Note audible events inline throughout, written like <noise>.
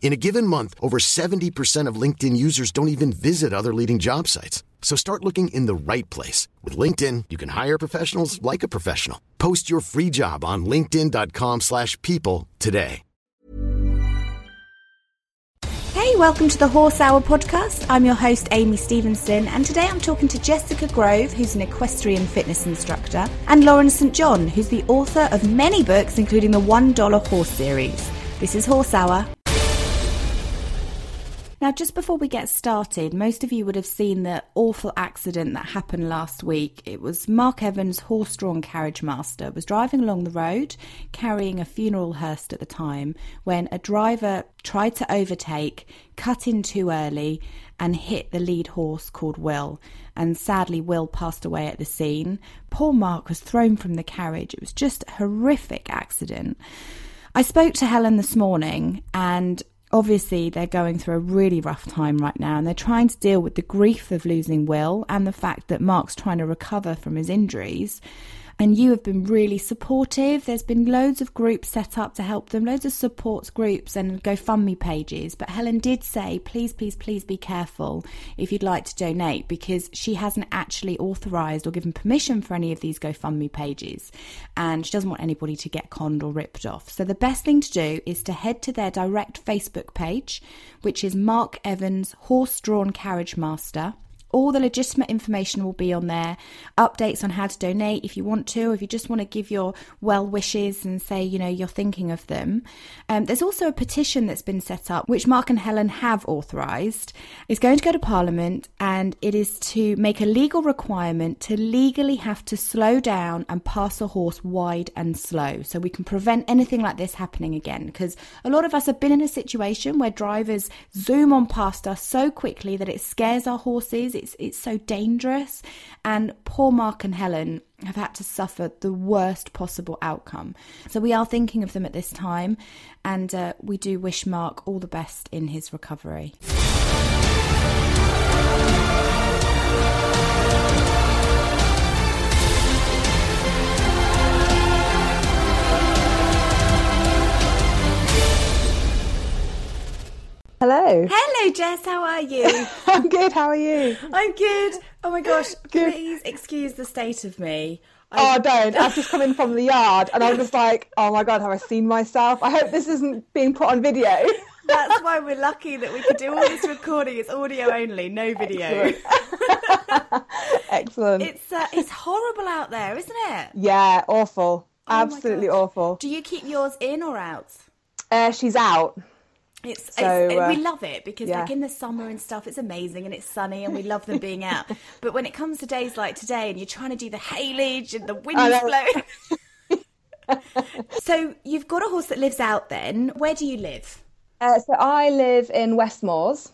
In a given month, over 70% of LinkedIn users don't even visit other leading job sites. So start looking in the right place. With LinkedIn, you can hire professionals like a professional. Post your free job on linkedin.com slash people today. Hey, welcome to the Horse Hour podcast. I'm your host, Amy Stevenson, and today I'm talking to Jessica Grove, who's an equestrian fitness instructor, and Lauren St. John, who's the author of many books, including the $1 Horse series. This is Horse Hour. Now, just before we get started, most of you would have seen the awful accident that happened last week. It was Mark Evans, horse-drawn carriage master, was driving along the road carrying a funeral hearse at the time when a driver tried to overtake, cut in too early, and hit the lead horse called Will. And sadly, Will passed away at the scene. Poor Mark was thrown from the carriage. It was just a horrific accident. I spoke to Helen this morning and obviously they're going through a really rough time right now and they're trying to deal with the grief of losing Will and the fact that Mark's trying to recover from his injuries. And you have been really supportive. There's been loads of groups set up to help them, loads of support groups and GoFundMe pages. But Helen did say, please, please, please be careful if you'd like to donate because she hasn't actually authorised or given permission for any of these GoFundMe pages. And she doesn't want anybody to get conned or ripped off. So the best thing to do is to head to their direct Facebook page, which is Mark Evans Horse Drawn Carriage Master. All the legitimate information will be on there. Updates on how to donate if you want to, if you just want to give your well wishes and say, you know, you're thinking of them. Um, there's also a petition that's been set up, which Mark and Helen have authorised. It's going to go to Parliament and it is to make a legal requirement to legally have to slow down and pass a horse wide and slow so we can prevent anything like this happening again. Because a lot of us have been in a situation where drivers zoom on past us so quickly that it scares our horses it's it's so dangerous. And poor Mark and Helen have had to suffer the worst possible outcome. So we are thinking of them at this time, and uh, we do wish Mark all the best in his recovery. Hello. Hello, Jess. How are you? <laughs> I'm good. How are you? I'm good. Oh my gosh. <laughs> Please excuse the state of me. I... Oh, don't. I've just come in from the yard and I'm <laughs> just like, oh my God, have I seen myself? I hope this isn't being put on video. That's why we're lucky that we could do all this recording. It's audio only, no video. Excellent. Excellent. It's uh, it's horrible out there, isn't it? Yeah, awful. Oh Absolutely awful. Do you keep yours in or out? Uh, she's out. It's, So, it's uh, we love it because yeah. like in the summer and stuff, it's amazing and it's sunny and we love them being out. <laughs> but when it comes to days like today and you're trying to do the haylage and the wind I blowing, <laughs> <laughs> so you've got a horse that lives out. Then where do you live? Uh, so I live in West Moors.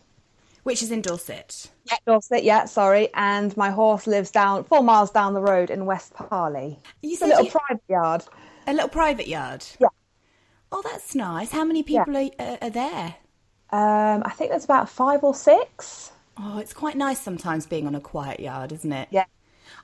Which is in Dorset. Yeah, Dorset, yeah, sorry. And my horse lives down four miles down the road in West Parley. You It's a little you- private yard. A little private yard. Yeah. Oh, that's nice. How many people are, are, are there? Um, I think there's about five or six. Oh, it's quite nice sometimes being on a quiet yard, isn't it? Yeah.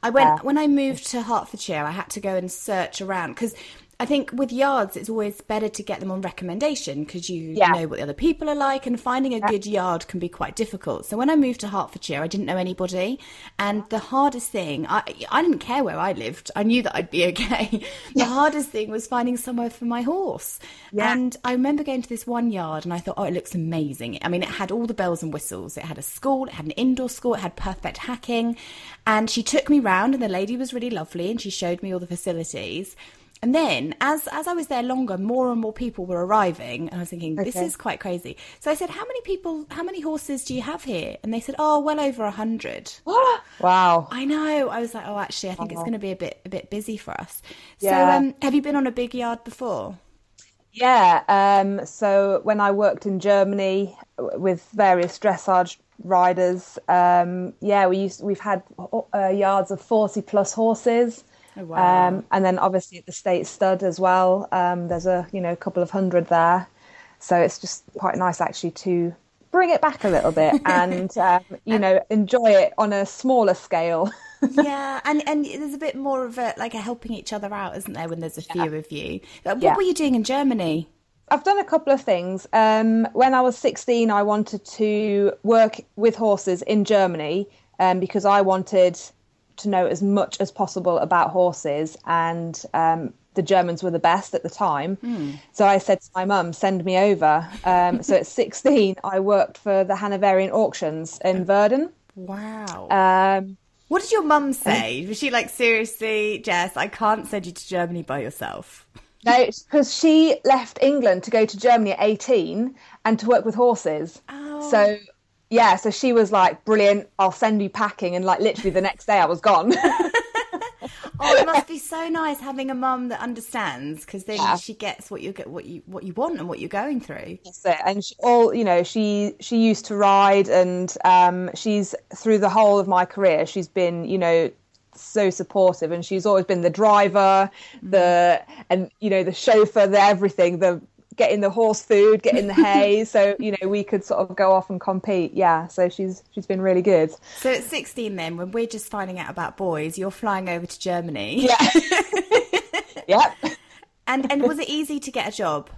I went Yeah. when I moved to Hertfordshire. I had to go and search around because I think with yards, it's always better to get them on recommendation because you Yeah. know what the other people are like, and finding a good yard can be quite difficult. So when I moved to Hertfordshire, I didn't know anybody, and the hardest thing I I didn't care where I lived. I knew that I'd be <laughs> okay. the hardest thing was finding somewhere for my horse. Yeah. And I remember going to this one yard, and I thought, oh, it looks amazing. I mean, it had all the bells and whistles. It had a school, it had an indoor school, it had perfect hacking, and she took me round, and the lady was really lovely, and she showed me all the facilities. And then, as as I was there longer, more and more people were arriving, and I was thinking, this Okay. is quite crazy. So I said, "How many people? How many horses do you have here?" And they said, "Oh, well over a hundred." <gasps> Wow. I know. I was like, "Oh, actually, I think it's going to be a bit a bit busy for us." So, Yeah. um, have you been on a big yard before? Yeah. Um, so when I worked in Germany with various dressage riders, um, yeah, we used we've had uh, yards of forty plus horses. Oh, wow. Um, and then obviously at the state stud as well. Um, there's a you know a couple of hundred there, so it's just quite nice actually to bring it back a little bit <laughs> and um, you know enjoy it on a smaller scale. <laughs> yeah, and and there's a bit more of a like a helping each other out, isn't there? When there's a few of you. What Yeah. were you doing in Germany? I've done a couple of things. Um, when I was 16, I wanted to work with horses in Germany um, because I wanted to know as much as possible about horses, and um, the Germans were the best at the time. So I said to my mum, "Send me over." Um, so at 16, I worked for the Hanoverian auctions in Verden. Wow. Um, what did your mum say? Was she like, seriously, Jess, I can't send you to Germany by yourself? no, because she left England to go to Germany at 18 and to work with horses. Oh. So, yeah, so she was like, brilliant, I'll send you packing. And like literally the next day I was gone. <laughs> Oh, it must be so nice having a mum that understands because then Yeah. she gets what you get, what you what you want, and what you're going through. That's it. And she, all, you know, she, she used to ride and um, she's through the whole of my career, she's been, you know, so supportive and she's always been the driver, the, and, you know, the chauffeur, the everything, the, getting the horse food, getting the <laughs> hay, so you know we could sort of go off and compete. Yeah, so she's she's been really good. So at 16, then, when we're just finding out about boys, you're flying over to Germany. Yeah. <laughs> yep. And and was it easy to get a job?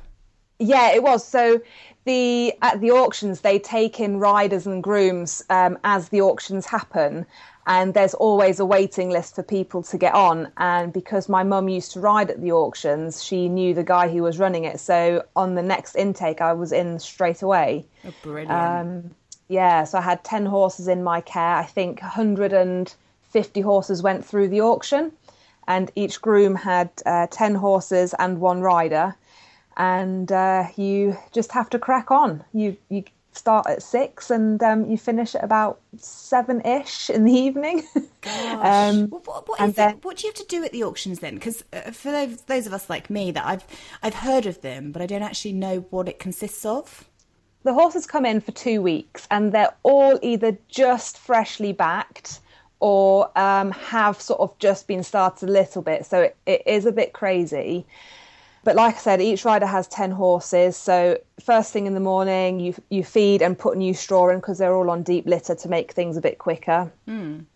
Yeah, it was. So the at the auctions they take in riders and grooms um, as the auctions happen, and there's always a waiting list for people to get on. And because my mum used to ride at the auctions, she knew the guy who was running it. So on the next intake, I was in straight away. Oh, brilliant. Um, yeah, so I had 10 horses in my care. I think 150 horses went through the auction, and each groom had uh, 10 horses and one rider. And uh, you just have to crack on. You, you start at six and um, you finish at about seven ish in the evening. <laughs> um, Well, what, what, and is then- it, what do you have to do at the auctions then? Because uh, for those, those of us like me that I've I've heard of them, but I don't actually know what it consists of. the horses come in for two weeks and they're all either just freshly backed or um, have sort of just been started a little bit. So it, it is a bit crazy. But like I said, each rider has 10 horses. So first thing in the morning, you, you feed and put new straw in because they're all on deep litter to make things a bit quicker.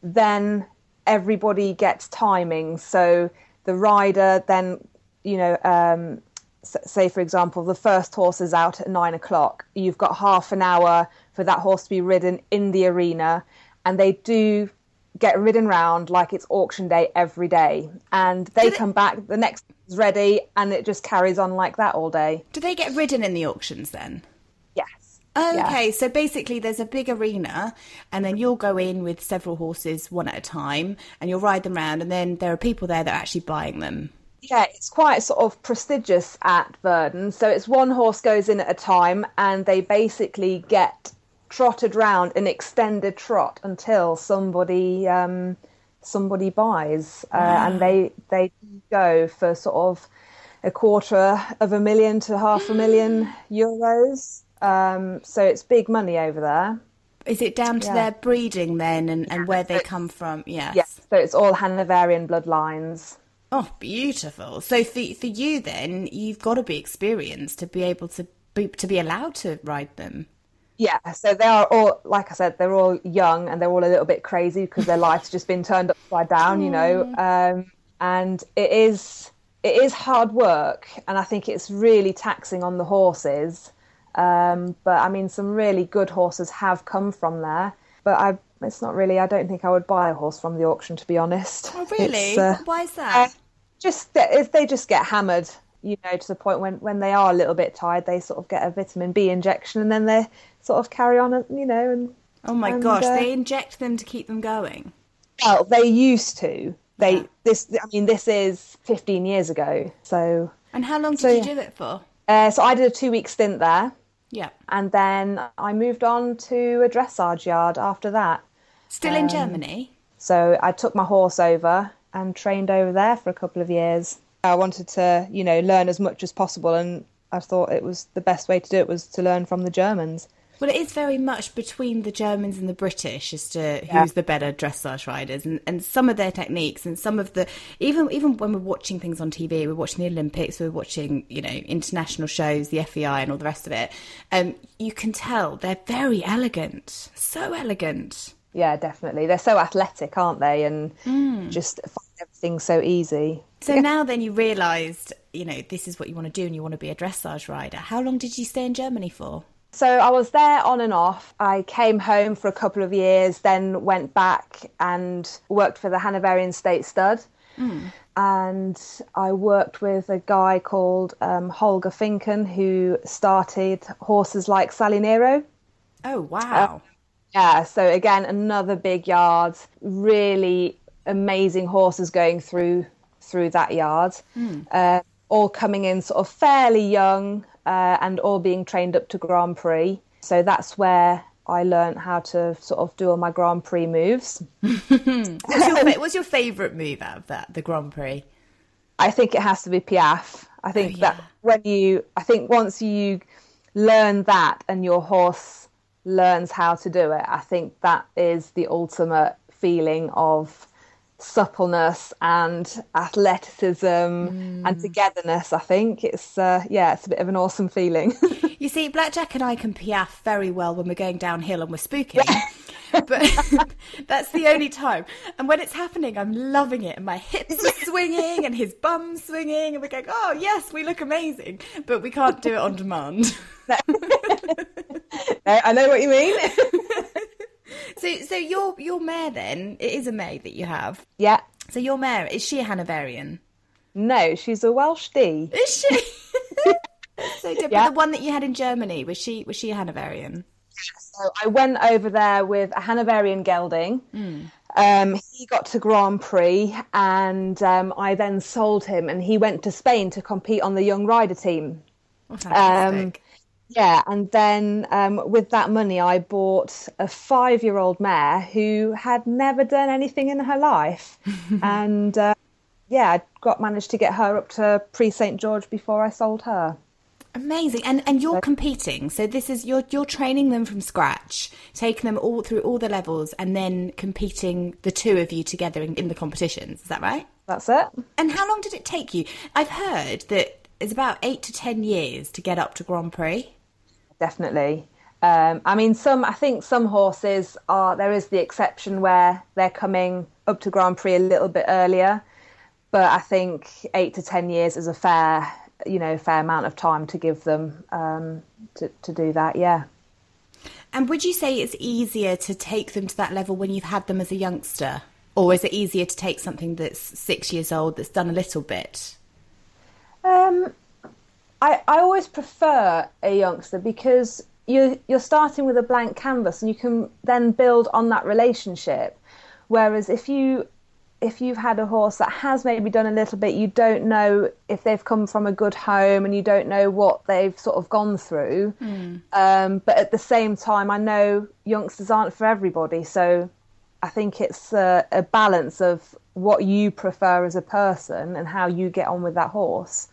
Then everybody gets timings. So the rider then, you know, um, say for example the first horse is out at nine o'clock you've got half an hour for that horse to be ridden in the arena and they do get ridden round like it's auction day every day and they come back the next is ready and it just carries on like that all day Do they get ridden in the auctions then? yes Yeah. Okay, so basically there's a big arena, and then you'll go in with several horses one at a time, and you'll ride them around, and then there are people there that are actually buying them. yeah, it's quite sort of prestigious at Verden. So it's one horse goes in at a time, and they basically get trotted round an extended trot until somebody um, somebody buys, uh, and they they go for sort of a quarter of a million to half a million euros. Um, so it's big money over there. Is it down to Yeah. their breeding then, and, and where they come from? Yes. Yes, so it's all Hanoverian bloodlines. Oh, beautiful. So for for you then, you've got to be experienced to be able to be to be allowed to ride them. Yeah, so they are all, like I said, they're all young and they're all a little bit crazy because their <laughs> life's just been turned upside down, you know. Um, and it is it is hard work, and I think it's really taxing on the horses. Um, but I mean, some really good horses have come from there. But I, it's not really. I don't think I would buy a horse from the auction, to be honest. Oh, really? Uh, Why is that? just if they just get hammered you know to the point when when they are a little bit tired they sort of get a vitamin b injection and then they sort of carry on and you know and oh my and, gosh, uh, they inject them to keep them going. well they used to They Yeah. this I mean this is 15 years ago. So And how long did So, you do it for? uh, so I did a two week stint there, Yeah. and then I moved on to a dressage yard after that. Still Um, in Germany? So I took my horse over and trained over there for a couple of years. I wanted to, you know, learn as much as possible, and I thought it was the best way to do it was to learn from the Germans. Well, it is very much between the Germans and the British as to Yeah. who's the better dressage riders, and, and some of their techniques, and some of the even even when we're watching things on TV, we're watching the Olympics, we're watching you know international shows, the FEI, and all the rest of it. Um, you can tell they're very elegant, so elegant. Yeah, definitely. They're so athletic, aren't they? And just find everything so easy. So now then you realised, you know, this is what you want to do, and you want to be a dressage rider. How long did you stay in Germany for? So I was there on and off. I came home for a couple of years, then went back and worked for the Hanoverian State Stud. And I worked with a guy called um, Holger Finken who started horses like Salinero. Oh wow! Yeah, so again, another big yard, really amazing horses going through through that yard, uh, all coming in sort of fairly young uh, and all being trained up to Grand Prix. So that's where I learned how to sort of do all my Grand Prix moves. <laughs> What's your, <laughs> what's your favourite move out of that, the Grand Prix? I think it has to be piaffe. I think Oh, that when you, I think once you learn that and your horse learns how to do it, I think that is the ultimate feeling of suppleness and athleticism Mm. and togetherness. I think it's, uh, yeah, it's a bit of an awesome feeling. <laughs> You see, Blackjack and I can piaffe very well when we're going downhill and we're spooking. <laughs> but <laughs> that's the only time. And when it's happening, I'm loving it. And my hips are swinging and his bum's swinging. And we're going, oh, yes, we look amazing. But we can't do it on demand. I know what you mean. So, so your, your mare then, it is a mare that you have. yeah. So your mare, is she a Hanoverian? No, she's a Welsh D. Is she? <laughs> so. Yeah. The one that you had in Germany, was she, was she a Hanoverian? So I went over there with a Hanoverian gelding. Um, he got to Grand Prix, and um, I then sold him, and he went to Spain to compete on the young rider team. Oh, fantastic. Yeah, and then um, with that money, I bought a five-year-old mare who had never done anything in her life, <laughs> and uh, yeah, I got managed to get her up to Prix Saint Georges before I sold her. Amazing. And and you're competing. So this is you're you're training them from scratch, taking them all through all the levels and then competing the two of you together in, in the competitions. Is that right? That's it. And how long did it take you? I've heard that it's about 8 to 10 years to get up to Grand Prix. Definitely. Um, I mean, some. I think some horses are. There is the exception where they're coming up to Grand Prix a little bit earlier, but I think eight to ten years is a fair, you know, fair amount of time to give them um, to to do that. Yeah. And would you say it's easier to take them to that level when you've had them as a youngster? Or is it easier to take something that's 6 years old that's done a little bit? Um, I I always prefer a youngster because you you're starting with a blank canvas and you can then build on that relationship. Whereas if you if you've had a horse that has maybe done a little bit, you don't know if they've come from a good home and you don't know what they've sort of gone through. Um, but at the same time, I know youngsters aren't for everybody, so I think it's a, a balance of what you prefer as a person and how you get on with that horse.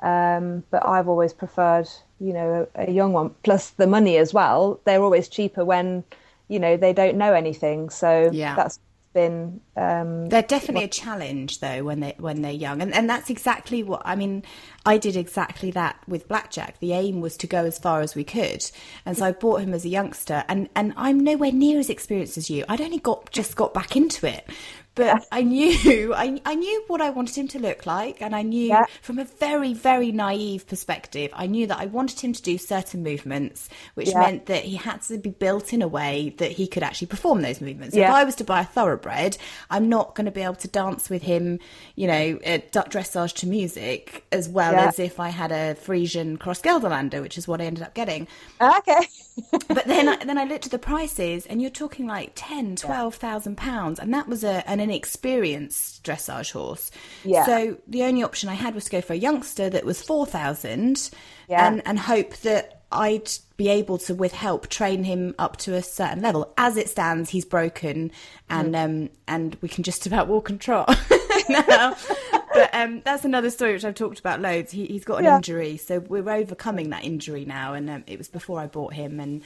Um, but I've always preferred, you know, a, a young one. Plus the money as well. They're always cheaper when, you know, they don't know anything. So Yeah. that's been um, They're definitely a challenge though when they when they're young, and and that's exactly what I mean. I did exactly that with Blackjack. The aim was to go as far as we could, and so I bought him as a youngster. and And I'm nowhere near as experienced as you. I'd only got just got back into it, but I knew I I knew what I wanted him to look like, and I knew Yeah. from a very very naive perspective, I knew that I wanted him to do certain movements, which Yeah. meant that he had to be built in a way that he could actually perform those movements. If I was to buy a thoroughbred, I'm not going to be able to dance with him, you know, at dressage to music as well as if I had a Friesian Cross Gelderlander, which is what I ended up getting. okay. But then, <laughs> I, then I looked at the prices, and you're talking like ten, twelve thousand pounds, and that was a, an inexperienced dressage horse. Yeah. So the only option I had was to go for a youngster that was 4,000 Yeah. and, and hope that I'd be able to, with help, train him up to a certain level. As it stands, he's broken and, um, and we can just about walk and trot <laughs> <laughs> now. But um, that's another story which I've talked about loads. He, he's got an Yeah. injury, so we're overcoming that injury now. And um, it was before I bought him, and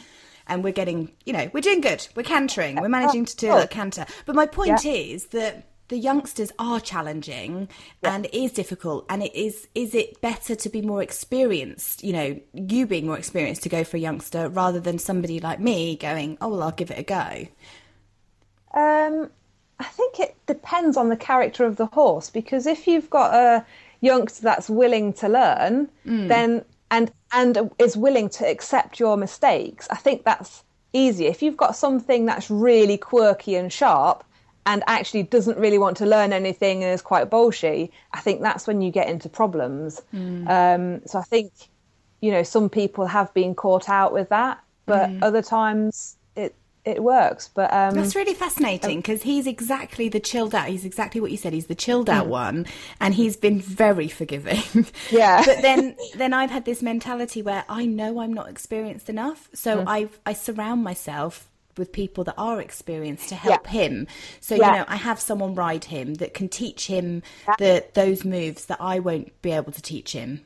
and we're getting, you know, we're doing good. We're cantering. We're managing to do a canter. But my point Yeah. is that the youngsters are challenging and it is difficult. And it is is it better to be more experienced? You know, you being more experienced to go for a youngster rather than somebody like me going, oh well, I'll give it a go. Um, I think it depends on the character of the horse because if you've got a youngster that's willing to learn, hmm. then and and is willing to accept your mistakes, I think that's easier. If you've got something that's really quirky and sharp and actually doesn't really want to learn anything and is quite bolshy, I think that's when you get into problems. Hmm. Um, so I think you know some people have been caught out with that, but hmm. other times it works. But um, That's really uh, fascinating because he's exactly the chilled out. He's exactly what you said. He's the chilled out hmm. one, and he's been very forgiving. <laughs> Yeah. but then, then I've had this mentality where I know I'm not experienced enough, so hmm. I I surround myself with people that are experienced to help him. So Yeah. you know, I have someone ride him that can teach him the those moves that I won't be able to teach him.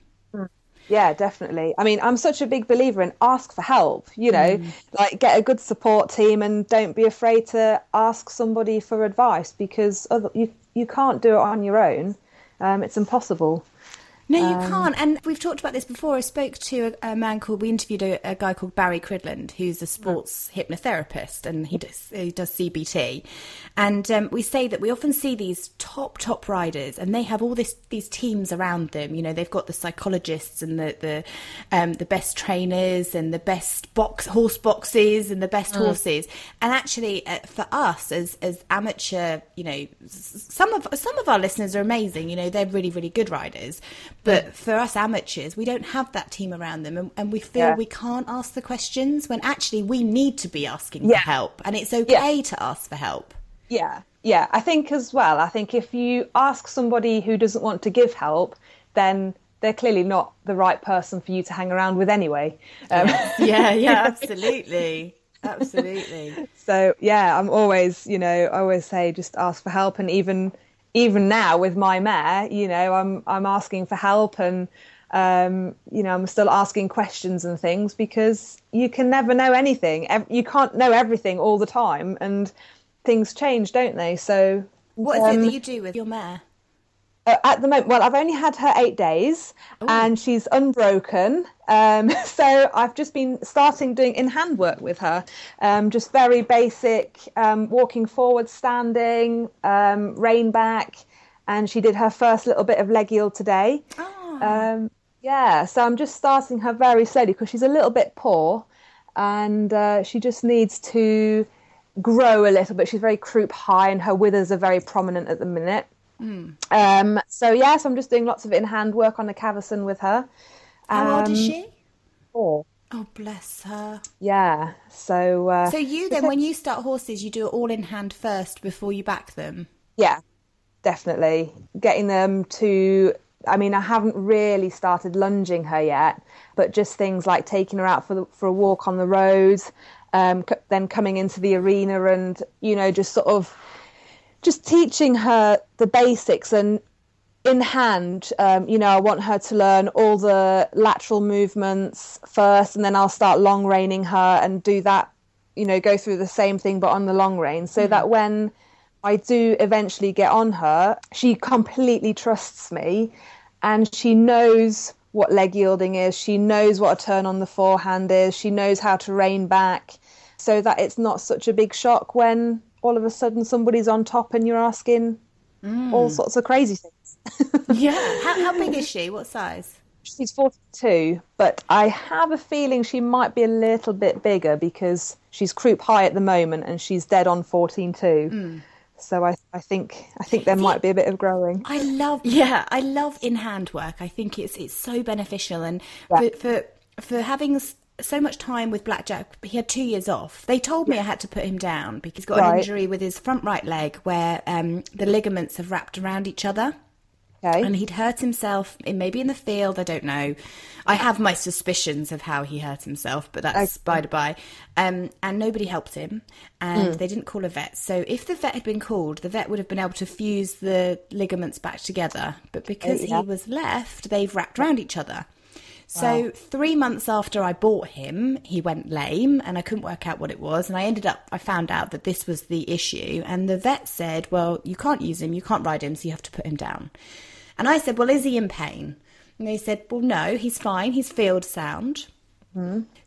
Yeah, definitely. I mean, I'm such a big believer in ask for help, you know, like get a good support team and don't be afraid to ask somebody for advice because other, you you can't do it on your own. Um, it's impossible. No, you can't. And we've talked about this before. I spoke to a, a man called, we interviewed a, a guy called Barry Cridland, who's a sports hypnotherapist, and he does, he does CBT. And um, we say that we often see these top, top riders, and they have all this these teams around them. You know, they've got the psychologists and the the um, the best trainers and the best box horse boxes and the best horses. And actually, uh, for us as as amateur, you know, some of some of our listeners are amazing. You know, they're really really good riders. But for us amateurs, we don't have that team around them, and, and we feel Yeah. we can't ask the questions when actually we need to be asking Yeah. for help, and it's okay to ask for help. Yeah, yeah. I think as well. I think if you ask somebody who doesn't want to give help, then they're clearly not the right person for you to hang around with anyway. Um, <laughs> Yeah, yeah, absolutely, absolutely. <laughs> so yeah i'm always you know i always say just ask for help and even even now with my mare you know i'm i'm asking for help and um you know i'm still asking questions and things because you can never know anything you can't know everything all the time and things change don't they so What is it um, that you do with your mare? uh, at the moment, well, I've only had her eight days and she's unbroken. Um, <laughs> so I've just been starting doing in hand work with her, um, just very basic um, walking forward, standing, um, rein back. And she did her first little bit of leg yield today. Um, yeah, so I'm just starting her very slowly because she's a little bit poor and uh, she just needs to grow a little bit. She's very croup high and her withers are very prominent at the minute. Um, so yes, I'm just doing lots of in hand work on the cavesson with her. How old is Um, she? Four. Oh, bless her. Yeah. So. Uh, So you then, when you start horses, you do it all in hand first before you back them. yeah, definitely getting them to. I mean, I haven't really started lunging her yet, but just things like taking her out for the, for a walk on the road, um, c- then coming into the arena and you know just sort of just teaching her the basics and in hand um, you know i want her to learn all the lateral movements first and then i'll start long reining her and do that you know go through the same thing but on the long rein. So that when i do eventually get on her she completely trusts me and she knows what leg yielding is. She knows what a turn on the forehand is. She knows how to rein back so that it's not such a big shock when all of a sudden somebody's on top and you're asking all sorts of crazy things. Yeah. How, how big is she? What size? She's 42, but I have a feeling she might be a little bit bigger because she's croup high at the moment and she's dead on 14 too. So I, I think I think there might be a bit of growing. I love yeah, I love in hand work. I think it's it's so beneficial and for, for for having so much time with Blackjack. He had two years off. They told me I had to put him down because he's got Right. an injury with his front right leg where um, the ligaments have wrapped around each other. Okay. And he'd hurt himself, in, maybe in the field, I don't know. I have my suspicions of how he hurt himself, but that's by the by. Um, and nobody helped him, and Hmm. they didn't call a vet. So if the vet had been called, the vet would have been able to fuse the ligaments back together. But because yeah. he was left, they've wrapped around each other. So three months after I bought him, he went lame, and I couldn't work out what it was. And I ended up, I found out that this was the issue. And the vet said, "Well, you can't use him, you can't ride him, so you have to put him down." And I said, "Well, is he in pain?" And they said, "Well, no, he's fine. He's field sound."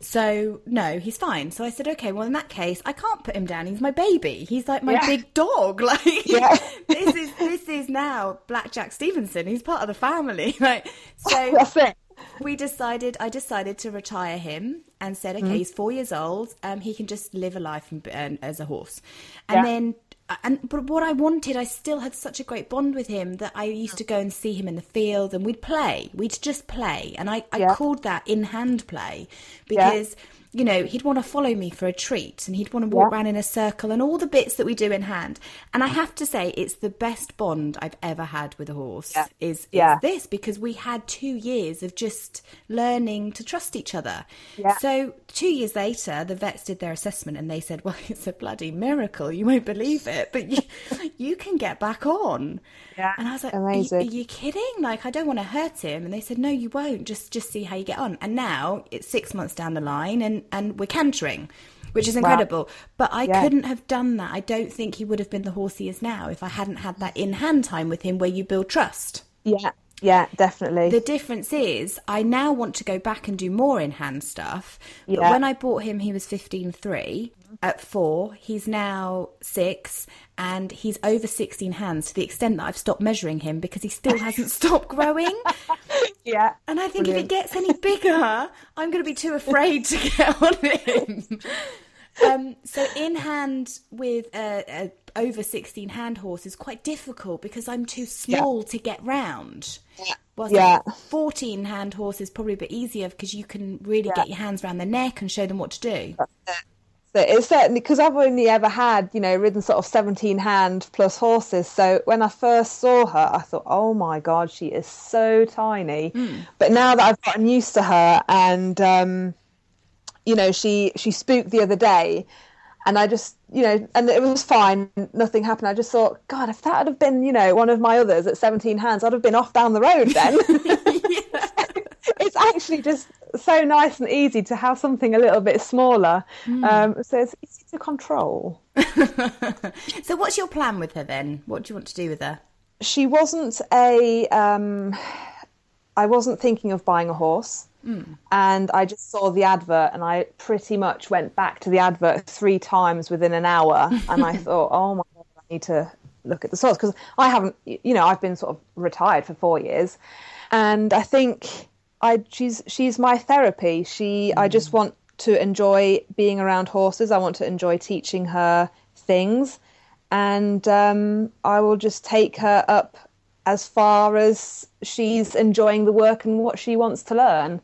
So no, he's fine. So I said, okay, well in that case, I can't put him down. He's my baby. He's like my Yeah. big dog. <laughs> Like Yeah. this is this is now Blackjack Stevenson. He's part of the family. <laughs> Like so <laughs> That's it. we decided I decided to retire him and said, Mm. okay, he's four years old. Um, he can just live a life and, and, as a horse. And Yeah. then, and but what I wanted, I still had such a great bond with him that I used to go and see him in the field, and we'd play. We'd just play, and I, I Yeah. called that in hand play because. You know, he'd want to follow me for a treat and he'd want to walk Yeah. around in a circle and all the bits that we do in hand. And I have to say, it's the best bond I've ever had with a horse Yeah. is, Yeah. is this because we had two years of just learning to trust each other. Yeah. So two years later, the vets did their assessment and they said, "Well, <laughs> it's a bloody miracle. You won't believe it, but you <laughs> you can get back on." Yeah. And I was like, "Are you- Amazing. Are you kidding? Like, I don't want to hurt him." And they said, "No, you won't. Just just see how you get on." And now it's six months down the line, and and we're cantering. Which is incredible, but I Yeah. couldn't have done that. I don't think he would have been the horse he is now if I hadn't had that in hand time with him where you build trust. Yeah. Yeah. Definitely. The difference is, I now want to go back and do more in hand stuff. But Yeah. when I bought him, he was 15.3. At four, he's now six, and he's over 16 hands to the extent that I've stopped measuring him because he still hasn't <laughs> stopped growing. yeah. And I think if it gets any bigger, I'm going to be too afraid to <laughs> get on him. <laughs> um, so in hand with a, a over 16 hand horse is quite difficult because I'm too small to get round. Whilst Yeah. a 14 hand horse is probably a bit easier because you can really get your hands around the neck and show them what to do. So it's certainly because I've only ever had, you know, ridden sort of 17 hand plus horses. So when I first saw her, I thought, oh my God, she is so tiny. But now that I've gotten used to her and, um, you know, she, she spooked the other day and I just, you know, and it was fine. Nothing happened. I just thought, God, if that had have been, you know, one of my others at 17 hands, I'd have been off down the road then. <laughs> <laughs> it's actually just so nice and easy to have something a little bit smaller. Um, so it's easy to control. <laughs> So what's your plan with her then? What do you want to do with her? She wasn't a. Um, I wasn't thinking of buying a horse. And I just saw the advert, and I pretty much went back to the advert three times within an hour. And I <laughs> thought, oh my god, I need to look at the source because I haven't, you know, I've been sort of retired for four years, and I think I she's she's my therapy. She I just want to enjoy being around horses. I want to enjoy teaching her things, and um, I will just take her up as far as she's enjoying the work and what she wants to learn.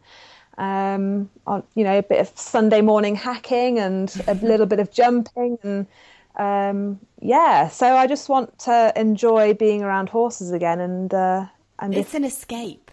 Um, on, you know, a bit of Sunday morning hacking and a <laughs> little bit of jumping and um, yeah. So I just want to enjoy being around horses again and uh, and It's an escape.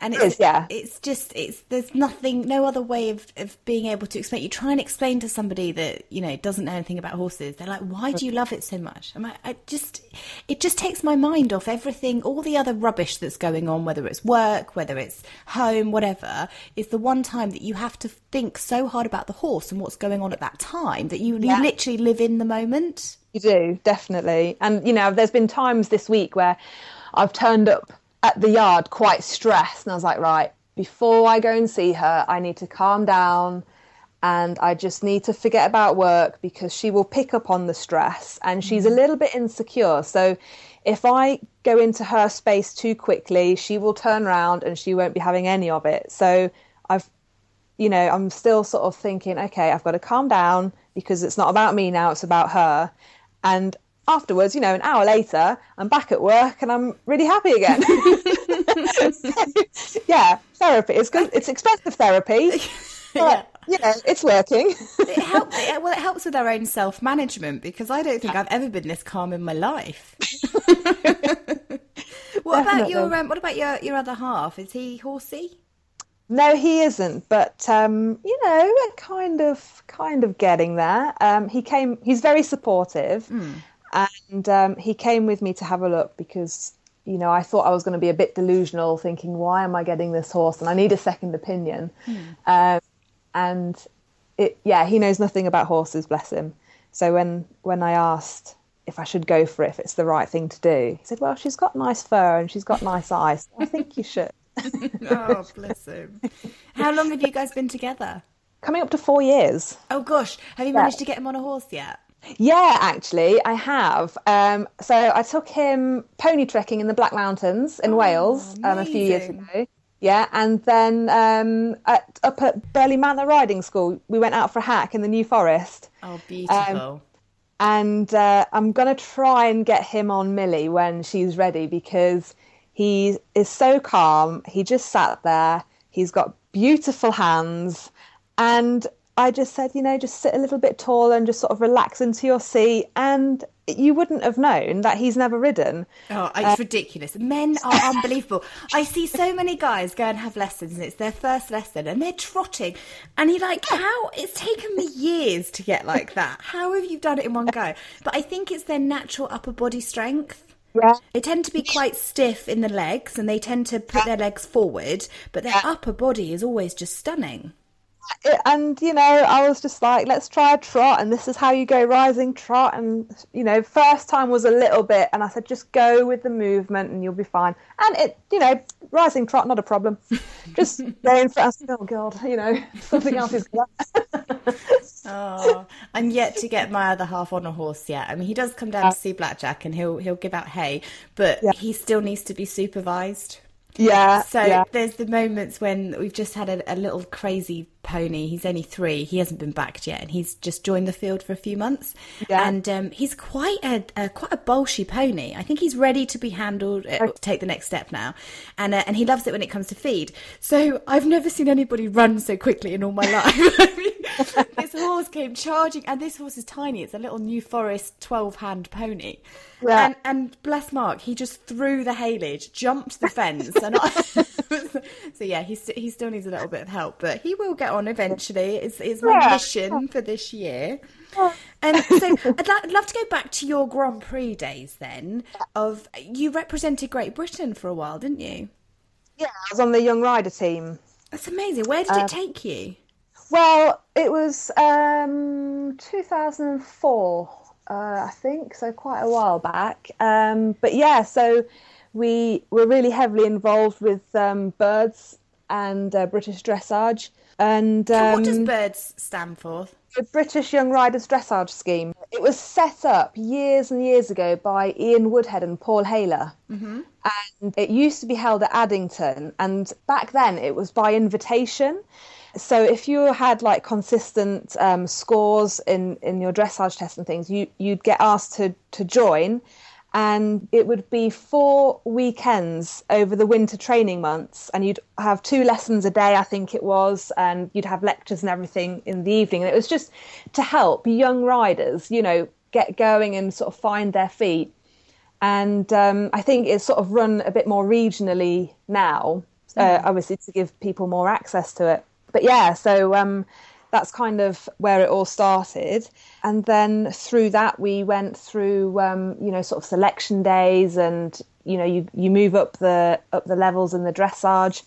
And It it's, yeah. it's just, it's, there's nothing, no other way of, of being able to explain. You try and explain to somebody that, you know, doesn't know anything about horses. They're like, why do you love it so much? I'm like, I just, it just takes my mind off everything, all the other rubbish that's going on, whether it's work, whether it's home, whatever, is the one time that you have to think so hard about the horse and what's going on at that time that you, Yeah. you literally live in the moment. You do, definitely. And, you know, there's been times this week where I've turned up at the yard quite stressed. And I was like, right, before I go and see her, I need to calm down and I just need to forget about work because she will pick up on the stress and she's a mm-hmm. little bit insecure. So if I go into her space too quickly, she will turn around and she won't be having any of it. So I've you know, I'm still sort of thinking, okay, I've got to calm down because it's not about me now, it's about her. And afterwards, you know, an hour later, I'm back at work and I'm really happy again. So, <laughs> <laughs> yeah, therapy. It's good. It's expensive therapy. <laughs> But you know, it's working. it helps. It, well, it helps with our own self management because I don't think I've ever been this calm in my life. what about your um, What about your your other half? Is he horsey? No, he isn't. But um, you know, kind of, kind of getting there. Um, he came. He's very supportive, mm. And um, he came with me to have a look because you know I thought I was going to be a bit delusional, thinking, why am I getting this horse? And I need a second opinion. Mm. and it, yeah, he knows nothing about horses, bless him. So when when I asked if I should go for it, if it's the right thing to do, he said, "Well, she's got nice fur and she's got nice eyes. I think you should." <laughs> <laughs> oh, bless him. How long have you guys been together? Coming up to four years. Oh, gosh. Have you managed to get him on a horse yet? Yeah, actually, I have. Um, so I took him pony trekking in the Black Mountains in oh, Wales um, a few years ago. Yeah, and then um, at, up at Burley Manor Riding School, we went out for a hack in the New Forest. Oh, beautiful. Um, and uh, I'm going to try and get him on Millie when she's ready because he is so calm. He just sat there. He's got beautiful hands. And I just said, you know, just sit a little bit tall and just sort of relax into your seat. And you wouldn't have known that he's never ridden. Oh, it's uh, ridiculous. Men are <laughs> unbelievable. I see so many guys go and have lessons and it's their first lesson and they're trotting. And you're like, how? It's taken me years to get like that. How have you done it in one go? But I think it's their natural upper body strength. Yeah. They tend to be quite stiff in the legs and they tend to put their legs forward, but their upper body is always just stunning. And, you know, I was just like, let's try a trot, and this is how you go rising trot. And, you know, first time was a little bit, and I said, just go with the movement and you'll be fine. And it, you know, rising trot, not a problem. <laughs> just going fast. Oh, God, you know, <laughs> something else is. <laughs> oh, I'm yet to get my other half on a horse yet. I mean, he does come down to see Blackjack and he'll he'll give out hay, but yeah. he still needs to be supervised. Yeah. So yeah. there's the moments when we've just had a, a, little crazy pony. He's only three. He hasn't been backed yet, and he's just joined the field for a few months. Yeah. And um, he's quite a, a, quite a bolshy pony. I think he's ready to be handled, uh, to take the next step now, and uh, and he loves it when it comes to feed. So I've never seen anybody run so quickly in all my <laughs> life. <laughs> This horse came charging, and this horse is tiny. It's a little New Forest 12 hand pony. Yeah. And, and bless Mark, he just threw the haylage, jumped the fence. and I, <laughs> so, yeah, he, st- he still needs a little bit of help, but he will get on eventually. It's, it's my yeah. mission for this year. And so I'd, I'd love to go back to your Grand Prix days then. Of You represented Great Britain for a while, didn't you? Yeah, I was on the Young Rider team. That's amazing. Where did uh, it take you? Well, it was um, 2004, uh, I think, so quite a while back. Um, but yeah, so we were really heavily involved with um, BYRDS and uh, British dressage. And what does BYRDS stand for? The British Young Riders Dressage Scheme. It was set up years and years ago by Ian Woodhead and Paul Haler. Mm-hmm. And it used to be held at Addington. And back then it was by invitation. So if you had like consistent um, scores in, in your dressage test and things, you, you'd get asked to, to join. And it would be four weekends over the winter training months. And you'd have two lessons a day i think it was. And you'd have lectures and everything in the evening. And it was just to help young riders you know get going and sort of find their feet. And um, i think it's sort of run a bit more regionally now uh, mm. obviously to give people more access to it but yeah, so um, that's kind of where it all started. And then through that, we went through, um, you know, sort of selection days, and you know, you you move up the up the levels in the dressage.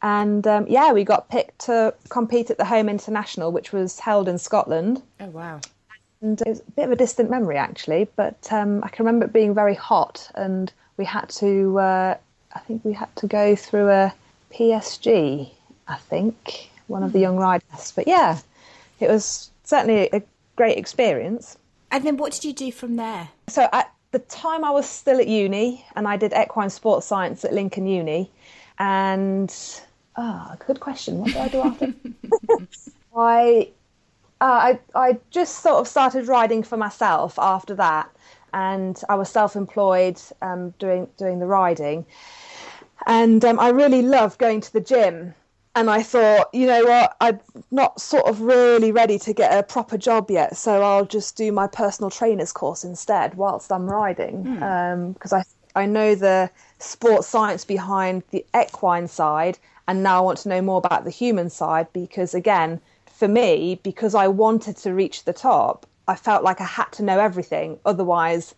And um, yeah, we got picked to compete at the Home International, which was held in Scotland. Oh wow! And it's a bit of a distant memory actually, but um, I can remember it being very hot, and we had to. Uh, I think we had to go through a PSG. I think one of the young riders. But yeah, it was certainly a great experience. And then what did you do from there? So at the time I was still at uni and I did equine sports science at Lincoln Uni. And, ah, oh, good question. What did I do after? <laughs> I, uh, I, I just sort of started riding for myself after that. And I was self-employed um, doing doing the riding, and um, I really loved going to the gym and I thought, you know what, I'm not sort of really ready to get a proper job yet, so I'll just do my personal trainer's course instead whilst I'm riding, because um, I I know the sports science behind the equine side, and now I want to know more about the human side because again, for me, because I wanted to reach the top, I felt like I had to know everything, otherwise,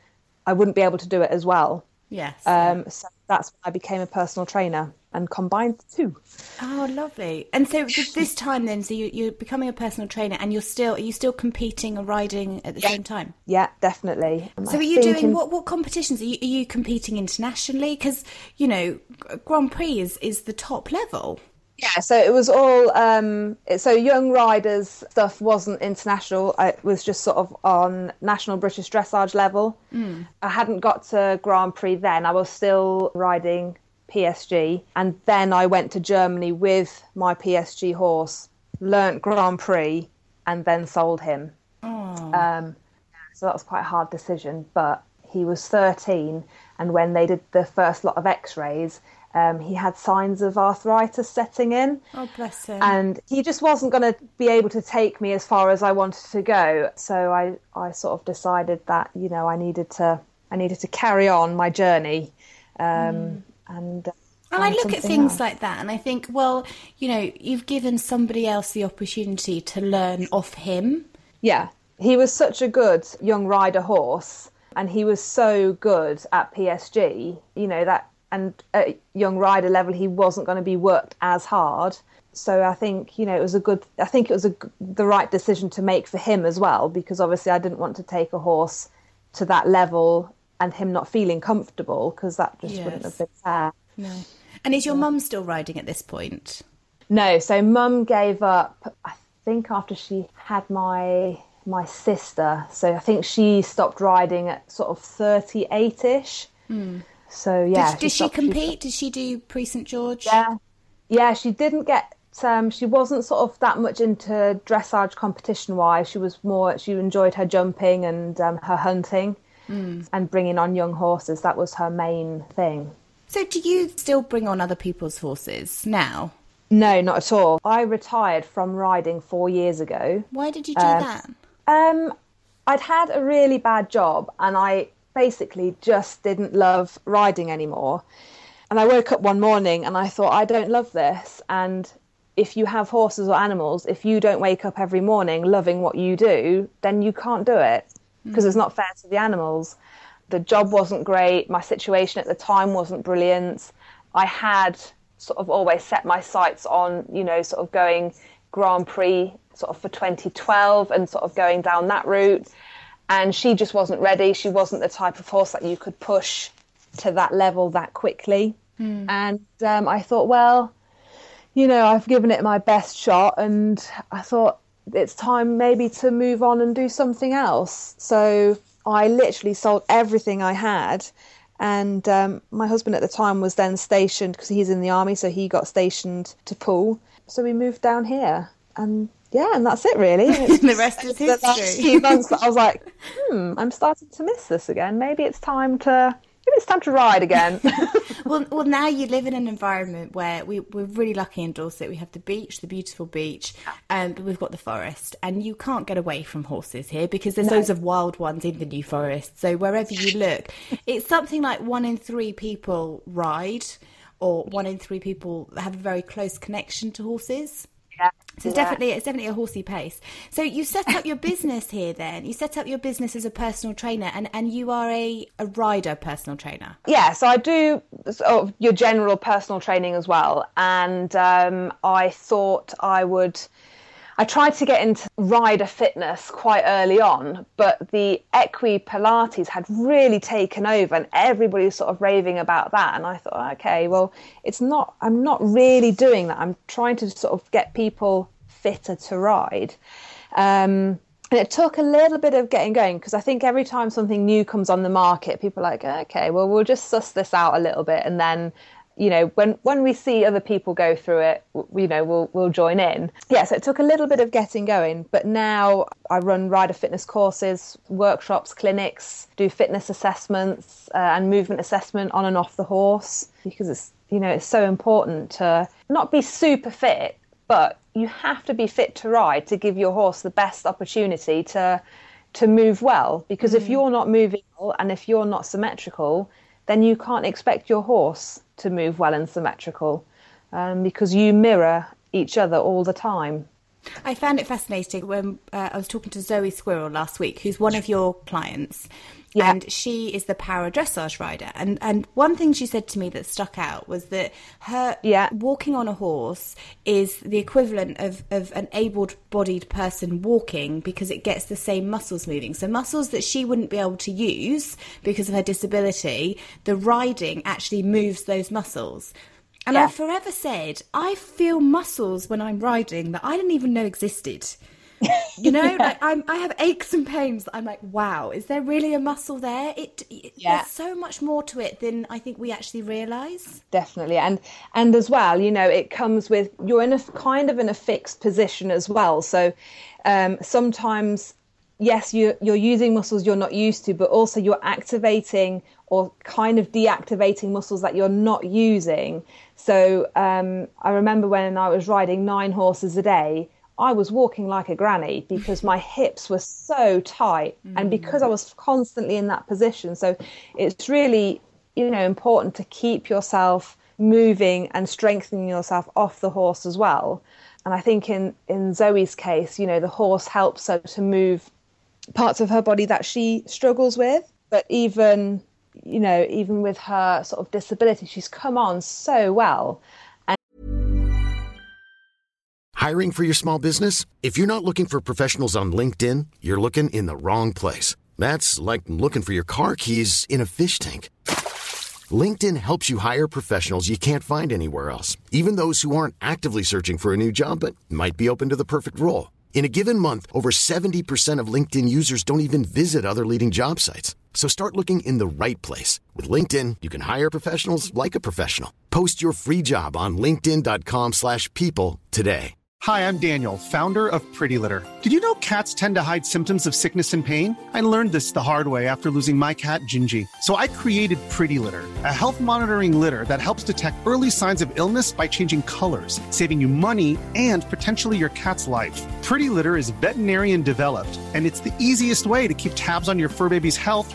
I wouldn't be able to do it as well. Yes. Um, so that's when I became a personal trainer and combined the two. Oh, lovely! And so this time, then, so you, you're becoming a personal trainer, and you're still are you still competing and riding at the same time? Yeah, definitely. So I are you doing in- what? What competitions are you? Are you competing internationally? Because you know, Grand Prix is is the top level. Yeah, so it was all um, so young riders stuff wasn't international. It was just sort of on national British dressage level. I hadn't got to Grand Prix then. I was still riding PSG, and then I went to Germany with my PSG horse, learnt Grand Prix, and then sold him. Um, so that was quite a hard decision. But he was 13, and when they did the first lot of X-rays, um, he had signs of arthritis setting in, Oh, bless him. and he just wasn't going to be able to take me as far as I wanted to go. So I, I sort of decided that you know I needed to, I needed to carry on my journey, um, and. uh, And I look at things else. like that and I think, well, you know, you've given somebody else the opportunity to learn off him. Yeah, he was such a good young rider horse, and he was so good at PSG. You know that, and at young rider level, he wasn't going to be worked as hard. So I think you know it was a good. I think it was a, the right decision to make for him as well, because obviously I didn't want to take a horse to that level and him not feeling comfortable, because that just wouldn't have been fair. No. And is your mum still riding at this point? No, so mum gave up. I think after she had my my sister. So I think she stopped riding at sort of thirty eight ish. So yeah, did, did she stopped- compete? Did she do Prix St Georges? yeah, yeah. She didn't get. Um, she wasn't sort of that much into dressage competition wise. She was more. She enjoyed her jumping and um, her hunting, and bringing on young horses. That was her main thing. So do you still bring on other people's horses now? No, not at all. I retired from riding four years ago. Why did you do that? Um, I'd had a really bad job and I basically just didn't love riding anymore. And I woke up one morning and I thought, I don't love this. And if you have horses or animals, if you don't wake up every morning loving what you do, then you can't do it because it's not fair to the animals. The job wasn't great. My situation at the time wasn't brilliant. I had sort of always set my sights on, you know, sort of going Grand Prix sort of for 2012 and sort of going down that route. And she just wasn't ready. She wasn't the type of horse that you could push to that level that quickly. And um, I thought, well, you know, I've given it my best shot, and I thought it's time maybe to move on and do something else. So I literally sold everything I had. And um, my husband at the time was then stationed because he's in the army, so he got stationed to Poole. So we moved down here, and yeah, and that's it really. <laughs> The rest is history. the last few months I was <laughs> like, hmm, I'm starting to miss this again. Maybe it's time to it's time to ride again. <laughs> Well, well, now you live in an environment where we, we're really lucky in Dorset. We have the beach, the beautiful beach, um, but we've got the forest, and you can't get away from horses here because there's loads of wild ones in the New Forest. So wherever you look, <laughs> it's something like one in three people ride, or one in three people have a very close connection to horses. Yeah. So it's definitely it's definitely a horsey pace. So you set up your business here then. You set up your business as a personal trainer and, and you are a, a rider personal trainer. yeah, so I do sort of your general personal training as well. And um, I thought I would. I tried to get into rider fitness quite early on, but the Equi Pilates had really taken over, and everybody was sort of raving about that. And I thought, okay, well, it's not. I'm not really doing that. I'm trying to sort of get people fitter to ride. Um, and it took a little bit of getting going because I think every time something new comes on the market, people are like, okay, well, we'll just suss this out a little bit, and then, you know, when when we see other people go through it, w- you know, we'll we'll join in. Yeah, so it took a little bit of getting going, but now I run rider fitness courses, workshops, clinics, do fitness assessments uh, and movement assessment on and off the horse because it's you know, it's so important to not be super fit, but you have to be fit to ride to give your horse the best opportunity to to move well because mm. if you're not moving well and if you're not symmetrical then you can't expect your horse to move well and symmetrical um, because you mirror each other all the time I found it fascinating when uh, I was talking to Zoe Squirrel last week, who's one of your clients, yeah. and she is the para dressage rider. And and one thing she said to me that stuck out was that her yeah. walking on a horse is the equivalent of of an able-bodied person walking because it gets the same muscles moving. So muscles that she wouldn't be able to use because of her disability, the riding actually moves those muscles. And yeah. I've forever said, I feel muscles when I'm riding that I didn't even know existed. <laughs> You know, yeah. like I'm, I have aches and pains that I'm like, wow, is there really a muscle there? It, it yeah. there's so much more to it than I think we actually realise. Definitely, and and as well, you know, it comes with you're in a kind of in a fixed position as well. So um, sometimes yes, you, you're using muscles you're not used to, but also you're activating or kind of deactivating muscles that you're not using. So um, I remember when I was riding nine horses a day, I was walking like a granny <laughs> because my hips were so tight mm. and because I was constantly in that position. So it's really, you know, important to keep yourself moving and strengthening yourself off the horse as well. And I think in, in Zoe's case, you know, the horse helps her to move parts of her body that she struggles with. But even, you know, even with her sort of disability, she's come on so well. And- Hiring for your small business? If you're not looking for professionals on LinkedIn, you're looking in the wrong place. That's like looking for your car keys in a fish tank. LinkedIn helps you hire professionals you can't find anywhere else, even those who aren't actively searching for a new job but might be open to the perfect role. In a given month, over 70% of LinkedIn users don't even visit other leading job sites. So start looking in the right place. With LinkedIn, you can hire professionals like a professional. Post your free job on linkedin.com slash people today. Hi, I'm Daniel, founder of Pretty Litter. Did you know cats tend to hide symptoms of sickness and pain? I learned this the hard way after losing my cat, Gingy. So I created Pretty Litter, a health monitoring litter that helps detect early signs of illness by changing colors, saving you money and potentially your cat's life. Pretty Litter is veterinarian developed, and it's the easiest way to keep tabs on your fur baby's health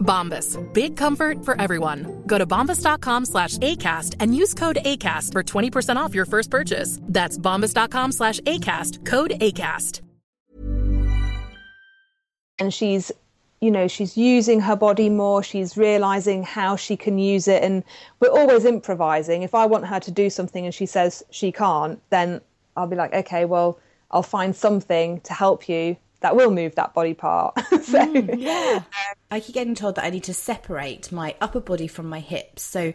Bombas. Big comfort for everyone. Go to bombas.com slash ACAST and use code ACAST for 20% off your first purchase. That's bombas.com slash ACAST. Code ACAST. And she's, you know, she's using her body more. She's realizing how she can use it. And we're always improvising. If I want her to do something and she says she can't, then I'll be like, okay, well, I'll find something to help you that will move that body part. <laughs> so, mm, yeah. I keep getting told that I need to separate my upper body from my hips. So,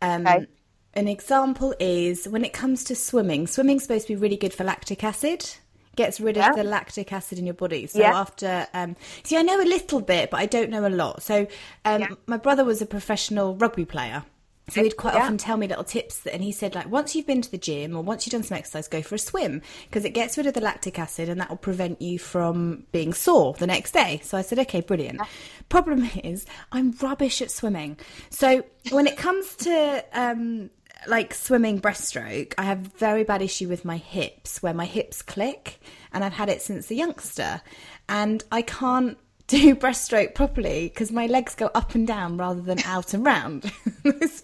um, okay. an example is when it comes to swimming, swimming's supposed to be really good for lactic acid. Gets rid yeah. of the lactic acid in your body. So yeah. after, um, see, I know a little bit, but I don't know a lot. So, um, yeah. my brother was a professional rugby player. So he'd quite yeah. often tell me little tips, that, and he said like once you've been to the gym or once you've done some exercise, go for a swim because it gets rid of the lactic acid and that will prevent you from being sore the next day. So I said, okay, brilliant. Yeah. Problem <laughs> is, I'm rubbish at swimming. So when it comes to um, like swimming breaststroke, I have very bad issue with my hips where my hips click, and I've had it since a youngster, and I can't <laughs> do breaststroke properly because my legs go up and down rather than out and round. <laughs> it's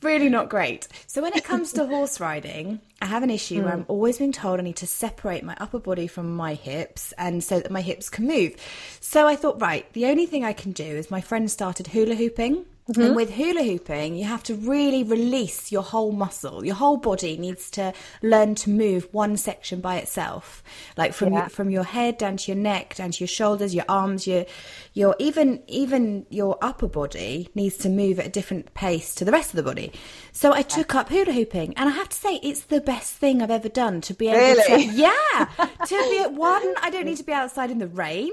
really not great. So when it comes to horse riding, I have an issue mm. where I'm always being told I need to separate my upper body from my hips and so that my hips can move. So I thought, right, the only thing I can do is my friend started hula hooping And mm-hmm. with hula hooping, you have to really release your whole muscle. Your whole body needs to learn to move one section by itself, like from Yeah. from your head down to your neck, down to your shoulders, your arms, your your even even your upper body needs to move at a different pace to the rest of the body. So I took up hula hooping, and I have to say it's the best thing I've ever done to be able Really? to <laughs> yeah to be at <laughs> one. I don't need to be outside in the rain.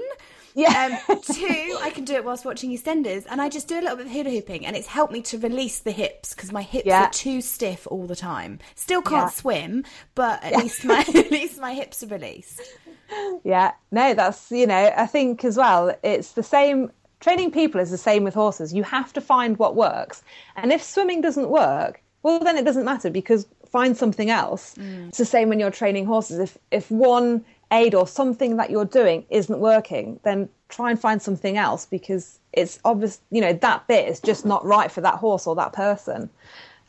Yeah. Um, <laughs> two, I can do it whilst watching EastEnders, and I just do a little bit of hula hooping, and it's helped me to release the hips because my hips Yeah. are too stiff all the time. Still can't Yeah. swim, but at least my <laughs> at least my hips are released. Yeah, no, that's you know, I think as well, it's the same. Training people is the same with horses. You have to find what works, and if swimming doesn't work, well, then it doesn't matter because find something else. It's the same when you're training horses. If if one aid or something that you're doing isn't working, then try and find something else because it's obvious. You know that bit is just not right for that horse or that person.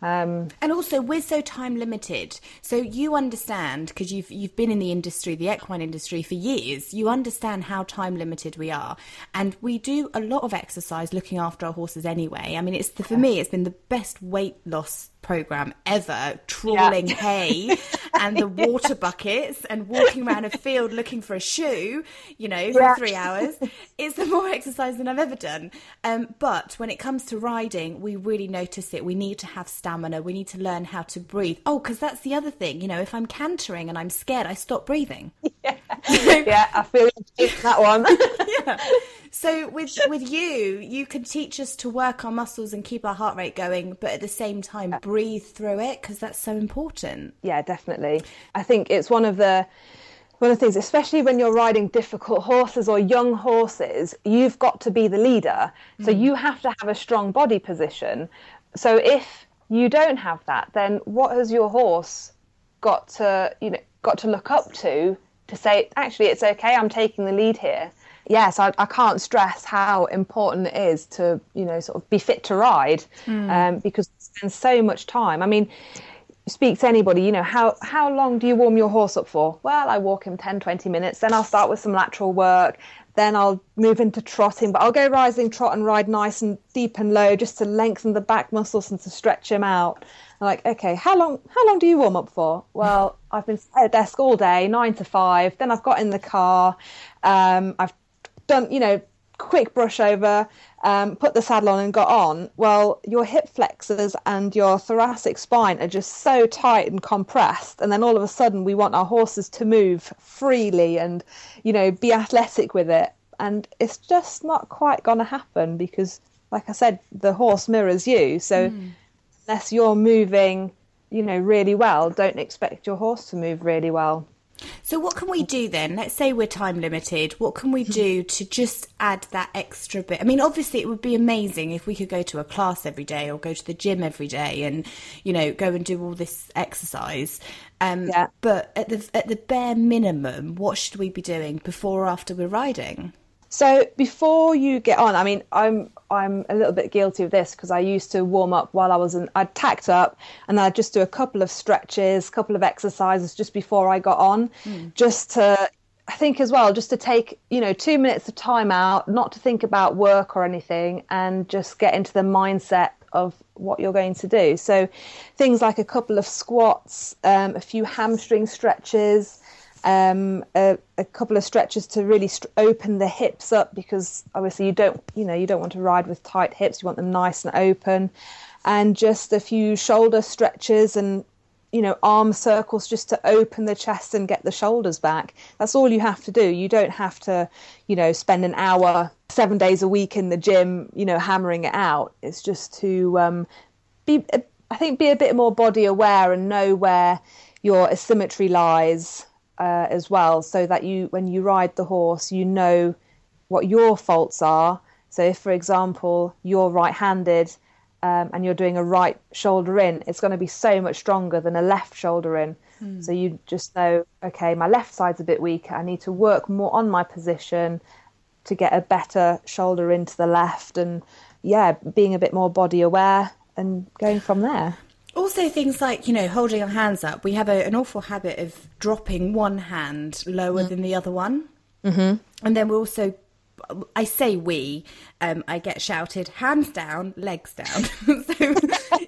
Um, And also, we're so time limited. So you understand because you've you've been in the industry, the equine industry, for years. You understand how time limited we are, and we do a lot of exercise looking after our horses anyway. I mean, it's the, for me, it's been the best weight loss program ever. Trawling hay and the <laughs> water buckets and walking around a field looking for a shoe. You know, for Yeah. three hours. It's the more exercise than I've ever done. Um, but when it comes to riding, we really notice it. We need to have stamina. We need to learn how to breathe. Oh, because that's the other thing. You know, if I'm cantering and I'm scared, I stop breathing. <laughs> yeah, <laughs> yeah, I feel that one. yeah. <laughs> So with with you, you can teach us to work our muscles and keep our heart rate going, but at the same time breathe through it because that's so important. yeah, definitely. I think it's one of the one of the things, especially when you're riding difficult horses or young horses, you've got to be the leader. So mm. you have to have a strong body position. So if you don't have that, then what has your horse got to you know got to look up to to say actually it's okay, I'm taking the lead here. Yes, I, I can't stress how important it is to you know sort of be fit to ride um, because you spend so much time. I mean, speak to anybody, you know, how, how long do you warm your horse up for? Well, I walk him 10, 20 minutes, then I'll start with some lateral work, then I'll move into trotting, but I'll go rising trot and ride nice and deep and low just to lengthen the back muscles and to stretch him out. I'm like, okay, how long how long do you warm up for? Well, I've been at a desk all day, nine to five, then I've got in the car, um, I've done, you know, quick brush over, um, put the saddle on and got on. Well, your hip flexors and your thoracic spine are just so tight and compressed. And then all of a sudden, we want our horses to move freely and, you know, be athletic with it. And it's just not quite going to happen because, like I said, the horse mirrors you. So unless you're moving, you know, really well, don't expect your horse to move really well. So what can we do then? Let's say we're time limited. What can we do <laughs> to just add that extra bit? I mean, obviously it would be amazing if we could go to a class every day or go to the gym every day and, you know, go and do all this exercise. Um, Yeah. But at the at the bare minimum, what should we be doing before or after we're riding? So before you get on, I mean, I'm I'm a little bit guilty of this because I used to warm up while I was in. I'd tacked up and I'd just do a couple of stretches, a couple of exercises just before I got on, just to. I think as well, just to take you know two minutes of time out, not to think about work or anything, and just get into the mindset of what you're going to do. So things like a couple of squats, um, a few hamstring stretches um, a, a couple of stretches to really st- open the hips up because obviously you don't you know you don't want to ride with tight hips. You want them nice and open. And just a few shoulder stretches and you know arm circles just to open the chest and get the shoulders back. That's all you have to do. You don't have to you know spend an hour 7 days a week in the gym you know hammering it out. It's just to um, be I think be a bit more body aware and know where your asymmetry lies uh, as well, so that you when you ride the horse, you know what your faults are. So if, for example, you're right-handed um, and you're doing a right shoulder in, it's going to be so much stronger than a left shoulder in. So you just know, okay, my left side's a bit weaker. I need to work more on my position to get a better shoulder into the left, and yeah, being a bit more body aware and going from there. Also, things like, you know, holding our hands up. We have a, an awful habit of dropping one hand lower than the other one. Mm-hmm. And then we also I say we, um, I get shouted hands down, legs down. <laughs> so,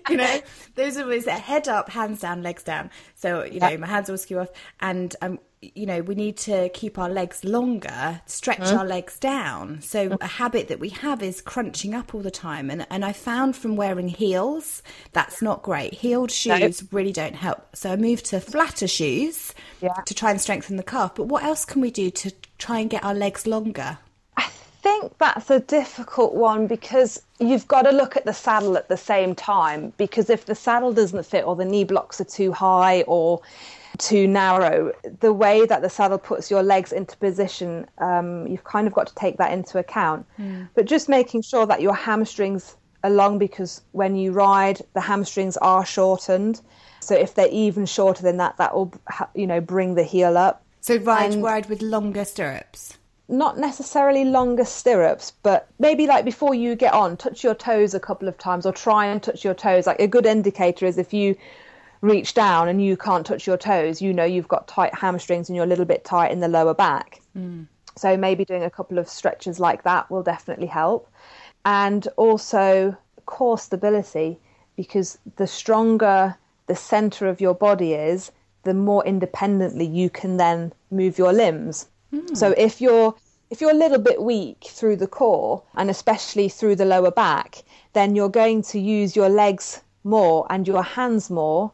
you know, those are always head up, hands down, legs down. So, you know, my hands always skew off. And, um, you know, we need to keep our legs longer, stretch mm. our legs down. So, a habit that we have is crunching up all the time. And, and I found from wearing heels, that's not great. Heeled shoes really don't help. So, I moved to flatter shoes yeah. to try and strengthen the calf. But what else can we do to try and get our legs longer? I think that's a difficult one because you've got to look at the saddle at the same time. Because if the saddle doesn't fit, or the knee blocks are too high, or too narrow, the way that the saddle puts your legs into position, um, you've kind of got to take that into account. Mm. But just making sure that your hamstrings are long because when you ride, the hamstrings are shortened. So if they're even shorter than that, that will, you know, bring the heel up. So ride and, ride with longer stirrups not necessarily longer stirrups, but maybe like before you get on, touch your toes a couple of times or try and touch your toes. Like a good indicator is if you reach down and you can't touch your toes, you know you've got tight hamstrings and you're a little bit tight in the lower back. Mm. So maybe doing a couple of stretches like that will definitely help. And also core stability, because the stronger the center of your body is, the more independently you can then move your limbs. Mm. So if you're if you're a little bit weak through the core and especially through the lower back, then you're going to use your legs more and your hands more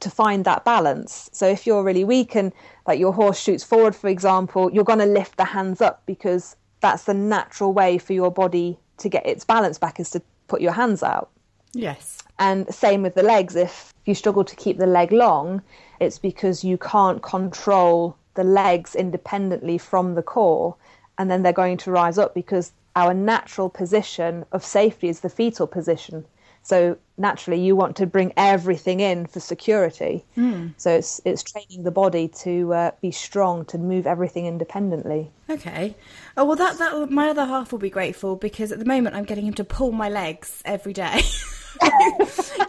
to find that balance. So if you're really weak and like your horse shoots forward, for example, you're going to lift the hands up because that's the natural way for your body to get its balance back is to put your hands out. Yes. And same with the legs. If you struggle to keep the leg long, it's because you can't control the legs independently from the core, and then they're going to rise up because our natural position of safety is the fetal position. So naturally, you want to bring everything in for security. Mm. So it's it's training the body to uh, be strong to move everything independently. Okay. Oh well, that that my other half will be grateful because at the moment I'm getting him to pull my legs every day. <laughs>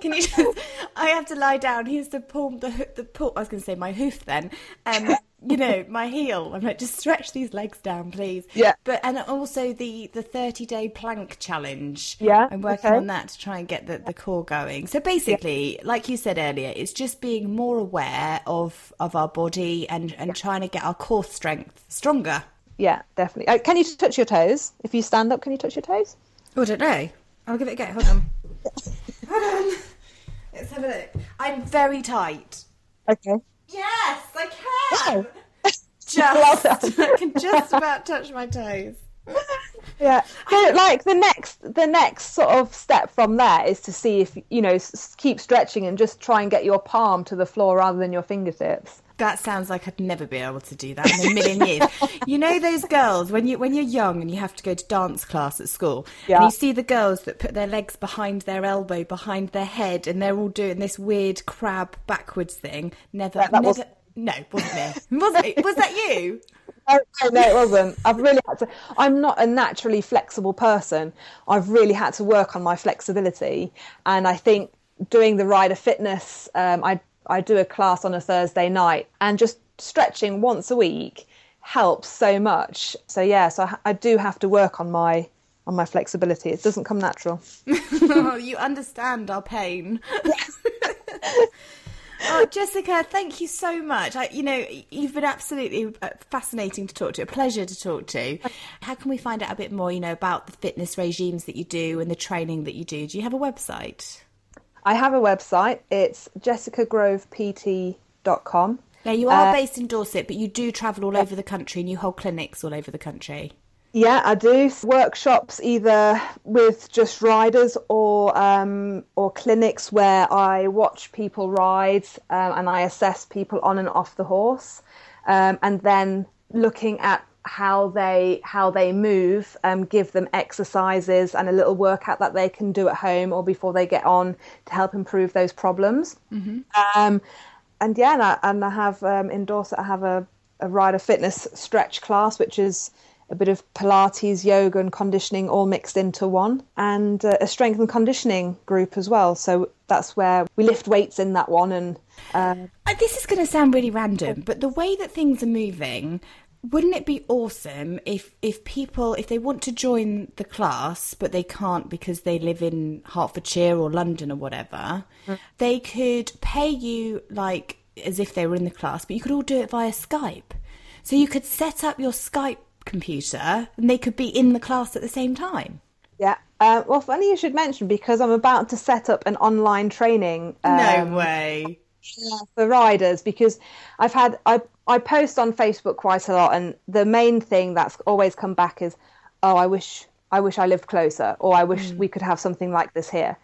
Can you just? I have to lie down. He has to pull the the pull. I was going to say my hoof then. Um, you know, my heel. I'm like, just stretch these legs down, please. Yeah. But and also the the 30 day plank challenge. Yeah. I'm working okay. on that to try and get the, the core going. So basically, yeah. like you said earlier, it's just being more aware of of our body and and yeah. trying to get our core strength stronger. Yeah, definitely. Uh, can you touch your toes? If you stand up, can you touch your toes? Oh, I don't know. I'll give it a go. Hold on. <laughs> Hold on. Let's have a look. I'm very tight. Okay. Yes, I can. Wow. <laughs> Just, <laughs> I can just about touch my toes. Yeah, so like the next, the next sort of step from there is to see if you know keep stretching and just try and get your palm to the floor rather than your fingertips. That sounds like I'd never be able to do that in a million years. <laughs> you know those girls when you when you're young and you have to go to dance class at school, yeah. and you see the girls that put their legs behind their elbow, behind their head, and they're all doing this weird crab backwards thing. Never, yeah, never. Was... No, wasn't me. <laughs> was it? Was that you? <laughs> No, no, it wasn't. I've really had to. I'm not a naturally flexible person. I've really had to work on my flexibility, and I think doing the rider fitness, um, I I do a class on a Thursday night, and just stretching once a week helps so much. So yeah, so I, I do have to work on my on my flexibility. It doesn't come natural. <laughs> oh, you understand our pain. <laughs> oh, Jessica, thank you so much. I, you know, you've been absolutely uh, fascinating to talk to, a pleasure to talk to. How can we find out a bit more, you know, about the fitness regimes that you do and the training that you do? Do you have a website? I have a website. It's jessicagrovept.com. Now, you are uh, based in Dorset, but you do travel all yeah. over the country and you hold clinics all over the country. Yeah, I do workshops either with just riders or um, or clinics where I watch people ride um, and I assess people on and off the horse, um, and then looking at how they how they move, um, give them exercises and a little workout that they can do at home or before they get on to help improve those problems. Mm-hmm. Um, and yeah, and I, and I have um, in Dorset, I have a, a rider fitness stretch class, which is a bit of Pilates, yoga, and conditioning all mixed into one, and uh, a strength and conditioning group as well. So that's where we lift weights in that one. And uh, this is going to sound really random, but the way that things are moving, Wouldn't it be awesome if if people if they want to join the class but they can't because they live in Hertfordshire or London or whatever, mm. they could pay you like as if they were in the class, but you could all do it via Skype. So you could set up your Skype computer and they could be in the class at the same time. Yeah. Uh, well, funny you should mention because I'm about to set up an online training. Um, no way. For riders, because I've had I I post on Facebook quite a lot, and the main thing that's always come back is, "Oh, I wish I wish I lived closer," or "I wish mm. we could have something like this here."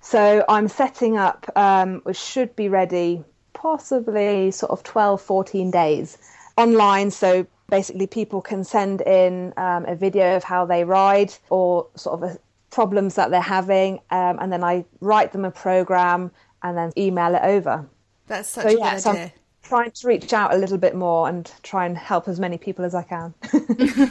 So I'm setting up, um, which should be ready possibly sort of 12, 14 days online. So basically, people can send in um, a video of how they ride or sort of a, problems that they're having, um, and then I write them a program and then email it over. That's such so, a yeah, good so idea. I'm trying to reach out a little bit more and try and help as many people as I can. <laughs> <laughs>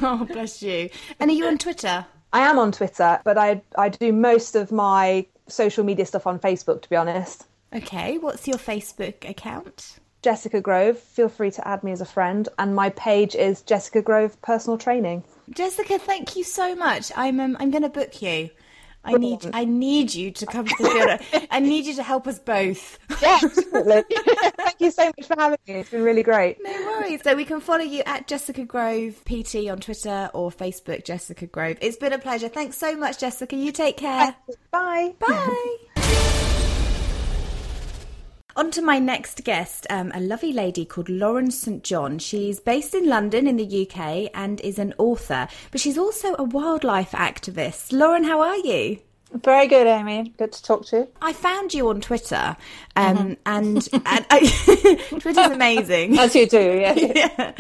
oh, bless you. And are you on Twitter? I am on Twitter, but I I do most of my social media stuff on Facebook, to be honest. Okay, what's your Facebook account? Jessica Grove. Feel free to add me as a friend, and my page is Jessica Grove Personal Training. Jessica, thank you so much. I'm um, I'm going to book you. I need I need you to come to the theatre. I need you to help us both. <laughs> Yeah, <laughs> Thank you so much for having me. It's been really great. No worries. So we can follow you at Jessica Grove PT on Twitter or Facebook, Jessica Grove. It's been a pleasure. Thanks so much, Jessica. You take care. Bye. Bye. On to my next guest, um, a lovely lady called Lauren St. John. She's based in London in the UK and is an author, but she's also a wildlife activist. Lauren, how are you? Very good, Amy. Good to talk to you. I found you on Twitter, um, mm-hmm. and, <laughs> and I, <laughs> Twitter's amazing, as you do, yeah. <laughs> yeah.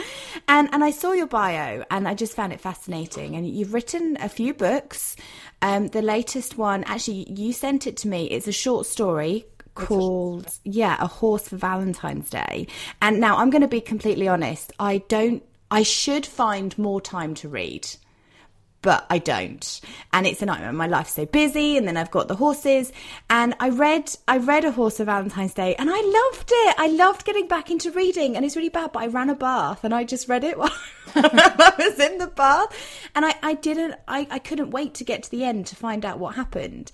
And and I saw your bio, and I just found it fascinating. And you've written a few books. Um, the latest one, actually, you sent it to me. It's a short story called yeah a horse for valentine's day and now i'm going to be completely honest i don't i should find more time to read but I don't. And it's a nightmare. My life's so busy and then I've got the horses. And I read I read A Horse for Valentine's Day and I loved it. I loved getting back into reading and it's really bad, but I ran a bath and I just read it <laughs> while I was in the bath. And I, I didn't I, I couldn't wait to get to the end to find out what happened.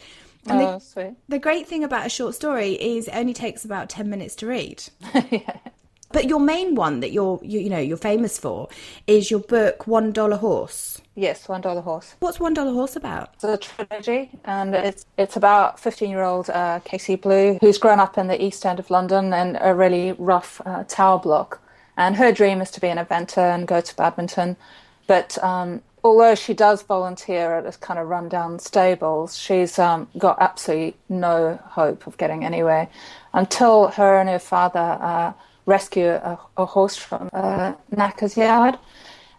And oh, the, sweet. The great thing about a short story is it only takes about 10 minutes to read. <laughs> yeah. But your main one that you're you, you know you're famous for is your book One Dollar Horse. Yes, One Dollar Horse. What's One Dollar Horse about? It's a trilogy, and it's it's about fifteen year old uh, Casey Blue who's grown up in the East End of London in a really rough uh, tower block, and her dream is to be an eventer and go to badminton, but um, although she does volunteer at this kind of rundown stables, she's um, got absolutely no hope of getting anywhere until her and her father uh, rescue a, a, horse from uh, knacker's yard.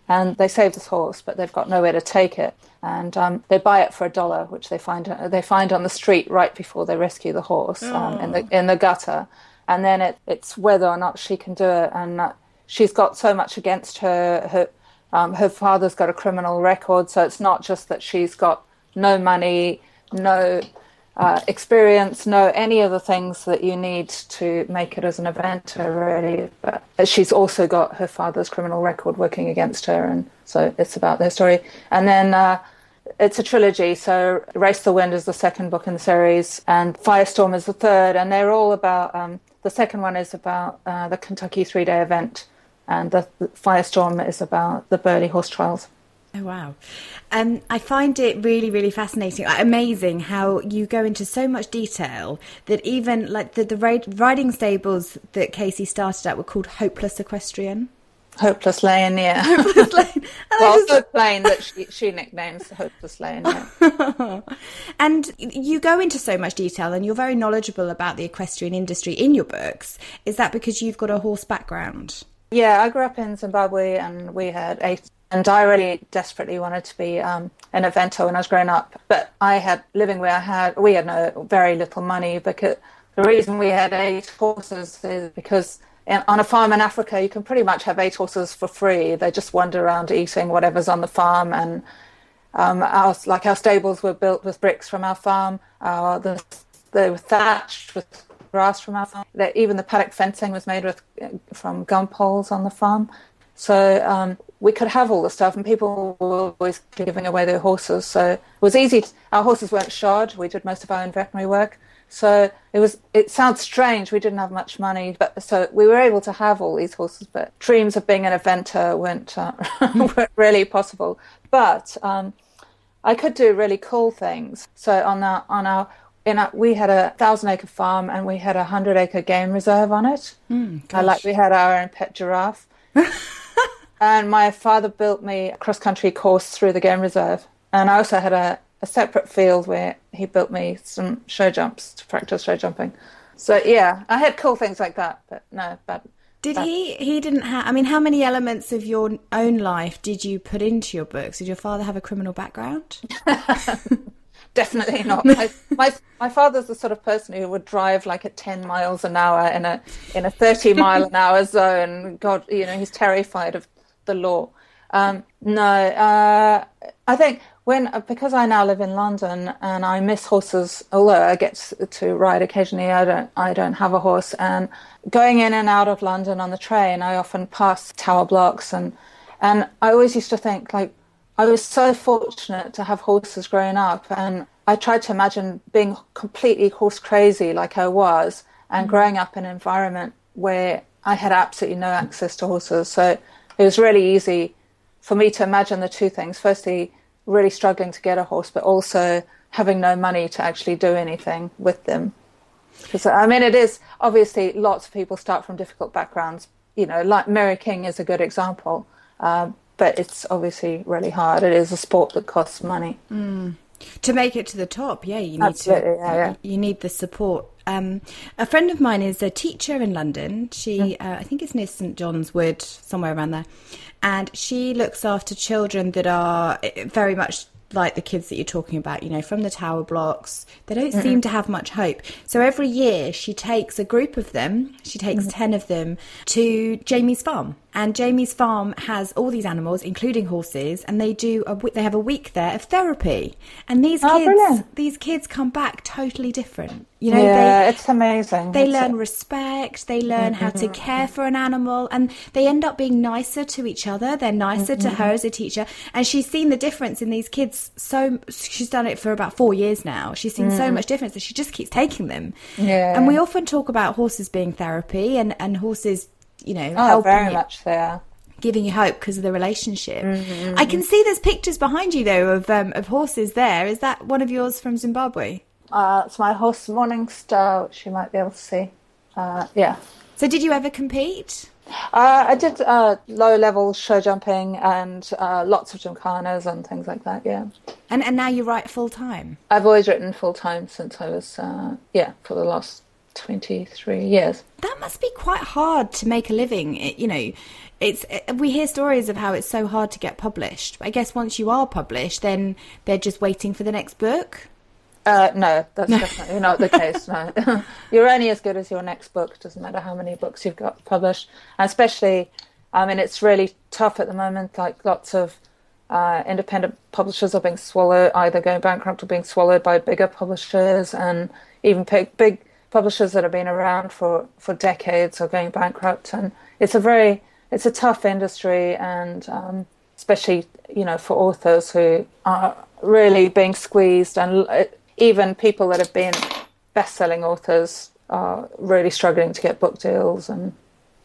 And they save this horse, but they've got nowhere to take it. And um, they buy it for a dollar, which they find they find on the street right before they rescue the horse um, in the oh. in the gutter. And then it, it's whether or not she can do it. And uh, she's got so much against her. Her um, her father's got a criminal record, so it's not just that she's got no money, no uh, experience, no any of the things that you need to make it as an eventer, really. But she's also got her father's criminal record working against her, and so it's about their story. And then uh, it's a trilogy, so Race the Wind is the second book in the series, and Firestorm is the third, and they're all about. Um, the second one is about uh, the Kentucky three day event and the, Firestorm is about the Burghley horse trials. Oh wow! Um, I find it really, really fascinating, amazing how you go into so much detail that even like the the riding stables that Casey started at were called Hopeless Equestrian. Hopeless Lane, yeah. <laughs> Hopeless Lane. <laughs> well, just... Hope Lane that she, she nicknames Hopeless Lane. Yeah. <laughs> and you go into so much detail, and you're very knowledgeable about the equestrian industry in your books. Is that because you've got a horse background? Yeah, I grew up in Zimbabwe and we had eight. And I really desperately wanted to be um, an eventer when I was growing up. But I had, living where I had, we had no, very little money because the reason we had eight horses is because in, on a farm in Africa, you can pretty much have eight horses for free. They just wander around eating whatever's on the farm. And um, our, like our stables were built with bricks from our farm. Uh, the, they were thatched with grass from our farm. That even the paddock fencing was made with from gum poles on the farm. So um, we could have all the stuff, and people were always giving away their horses. So it was easy. Our horses weren't shod. We did most of our own veterinary work. So it was. It sounds strange. We didn't have much money, but so we were able to have all these horses. But dreams of being an eventer weren't, uh, <laughs> weren't really possible. But um, I could do really cool things. So on our on our our, we had a thousand acre farm and we had a hundred acre game reserve on it. Mm, uh, like we had our own pet giraffe. <laughs> and my father built me a cross country course through the game reserve. And I also had a, a separate field where he built me some show jumps to practice show jumping. So yeah, I had cool things like that, but no, but did he? He didn't have. I mean, how many elements of your own life did you put into your books? Did your father have a criminal background? <laughs> Definitely not. <laughs> my, my my father's the sort of person who would drive like at ten miles an hour in a in a thirty mile an hour <laughs> zone. God, you know, he's terrified of the law. Um, no, uh, I think when because I now live in London and I miss horses, although I get to ride occasionally, I don't I don't have a horse. And going in and out of London on the train, I often pass tower blocks and and I always used to think like I was so fortunate to have horses growing up, and I tried to imagine being completely horse crazy like I was, and mm-hmm. growing up in an environment where I had absolutely no access to horses. So it was really easy for me to imagine the two things. Firstly, really struggling to get a horse, but also having no money to actually do anything with them. Because I mean, it is obviously lots of people start from difficult backgrounds. You know, like Mary King is a good example. Um, but it's obviously really hard. It is a sport that costs money. Mm. To make it to the top, yeah, you need Absolutely, to. Yeah, yeah. You need the support. Um, a friend of mine is a teacher in London. She, uh, I think it's near St John's Wood, somewhere around there, and she looks after children that are eh, very much like the kids that you're talking about, you know, from the tower blocks. They don't mm seem to have much hope. So every year she takes a group of them, she takes mm 10 of them to Jamie's farm. And Jamie's farm has all these animals, including horses, and they do a, they have a week there of therapy. And these oh, kids, brilliant. these kids come back totally different. You know, yeah, they, it's amazing. They it's learn a... respect. They learn mm-hmm. how to mm-hmm. care for an animal, and they end up being nicer to each other. They're nicer mm-hmm. to her as a teacher, and she's seen the difference in these kids. So she's done it for about four years now. She's seen mm. so much difference that she just keeps taking them. Yeah. And we often talk about horses being therapy, and and horses you know, oh, helping very you, much there. Giving you hope because of the relationship. Mm-hmm. I can see there's pictures behind you though of um, of horses there. Is that one of yours from Zimbabwe? Uh, it's my horse Morning Star, which you might be able to see. Uh, yeah. So, did you ever compete? Uh, I did uh, low level show jumping and uh, lots of gymkhanas and things like that. Yeah. And and now you write full time. I've always written full time since I was uh, yeah for the last 23 years. That must be quite hard to make a living. It, you know, it's we hear stories of how it's so hard to get published. I guess once you are published, then they're just waiting for the next book. Uh, no, that's definitely not the case. No, <laughs> <laughs> you're only as good as your next book. Doesn't matter how many books you've got published, and especially, I mean, it's really tough at the moment. Like lots of uh, independent publishers are being swallowed, either going bankrupt or being swallowed by bigger publishers, and even big, big publishers that have been around for, for decades are going bankrupt, and it's a very it's a tough industry, and um, especially you know for authors who are really being squeezed, and uh, even people that have been best-selling authors are really struggling to get book deals and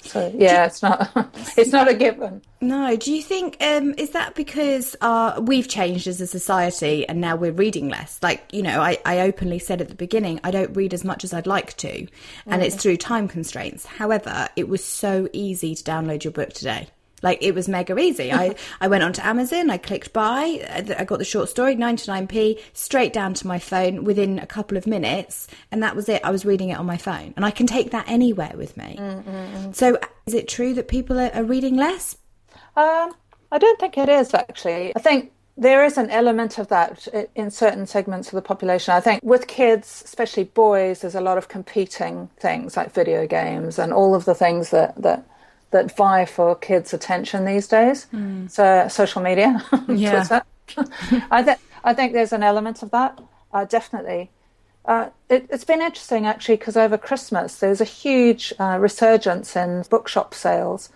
so yeah, it's not <laughs> it's not a given. No, do you think um, is that because uh, we've changed as a society and now we're reading less? Like you know, I, I openly said at the beginning I don't read as much as I'd like to, and mm. it's through time constraints. However, it was so easy to download your book today. Like it was mega easy. I, I went onto Amazon, I clicked buy, uh, I got the short story, 99p, straight down to my phone within a couple of minutes. And that was it. I was reading it on my phone. And I can take that anywhere with me. Mm-mm. So uh, is it true that people are, are reading less? Um, I don't think it is actually. I think there is an element of that uh, in certain segments of the population. I think with kids, especially boys, there's a lot of competing things like video games and all of the things that, that that vie for kids' attention these days. Mm. So social media, <laughs> yeah. <laughs> I think I think there's an element of that, uh, definitely. Uh, it, has been interesting actually because over Christmas there's a huge uh, resurgence in bookshop sales.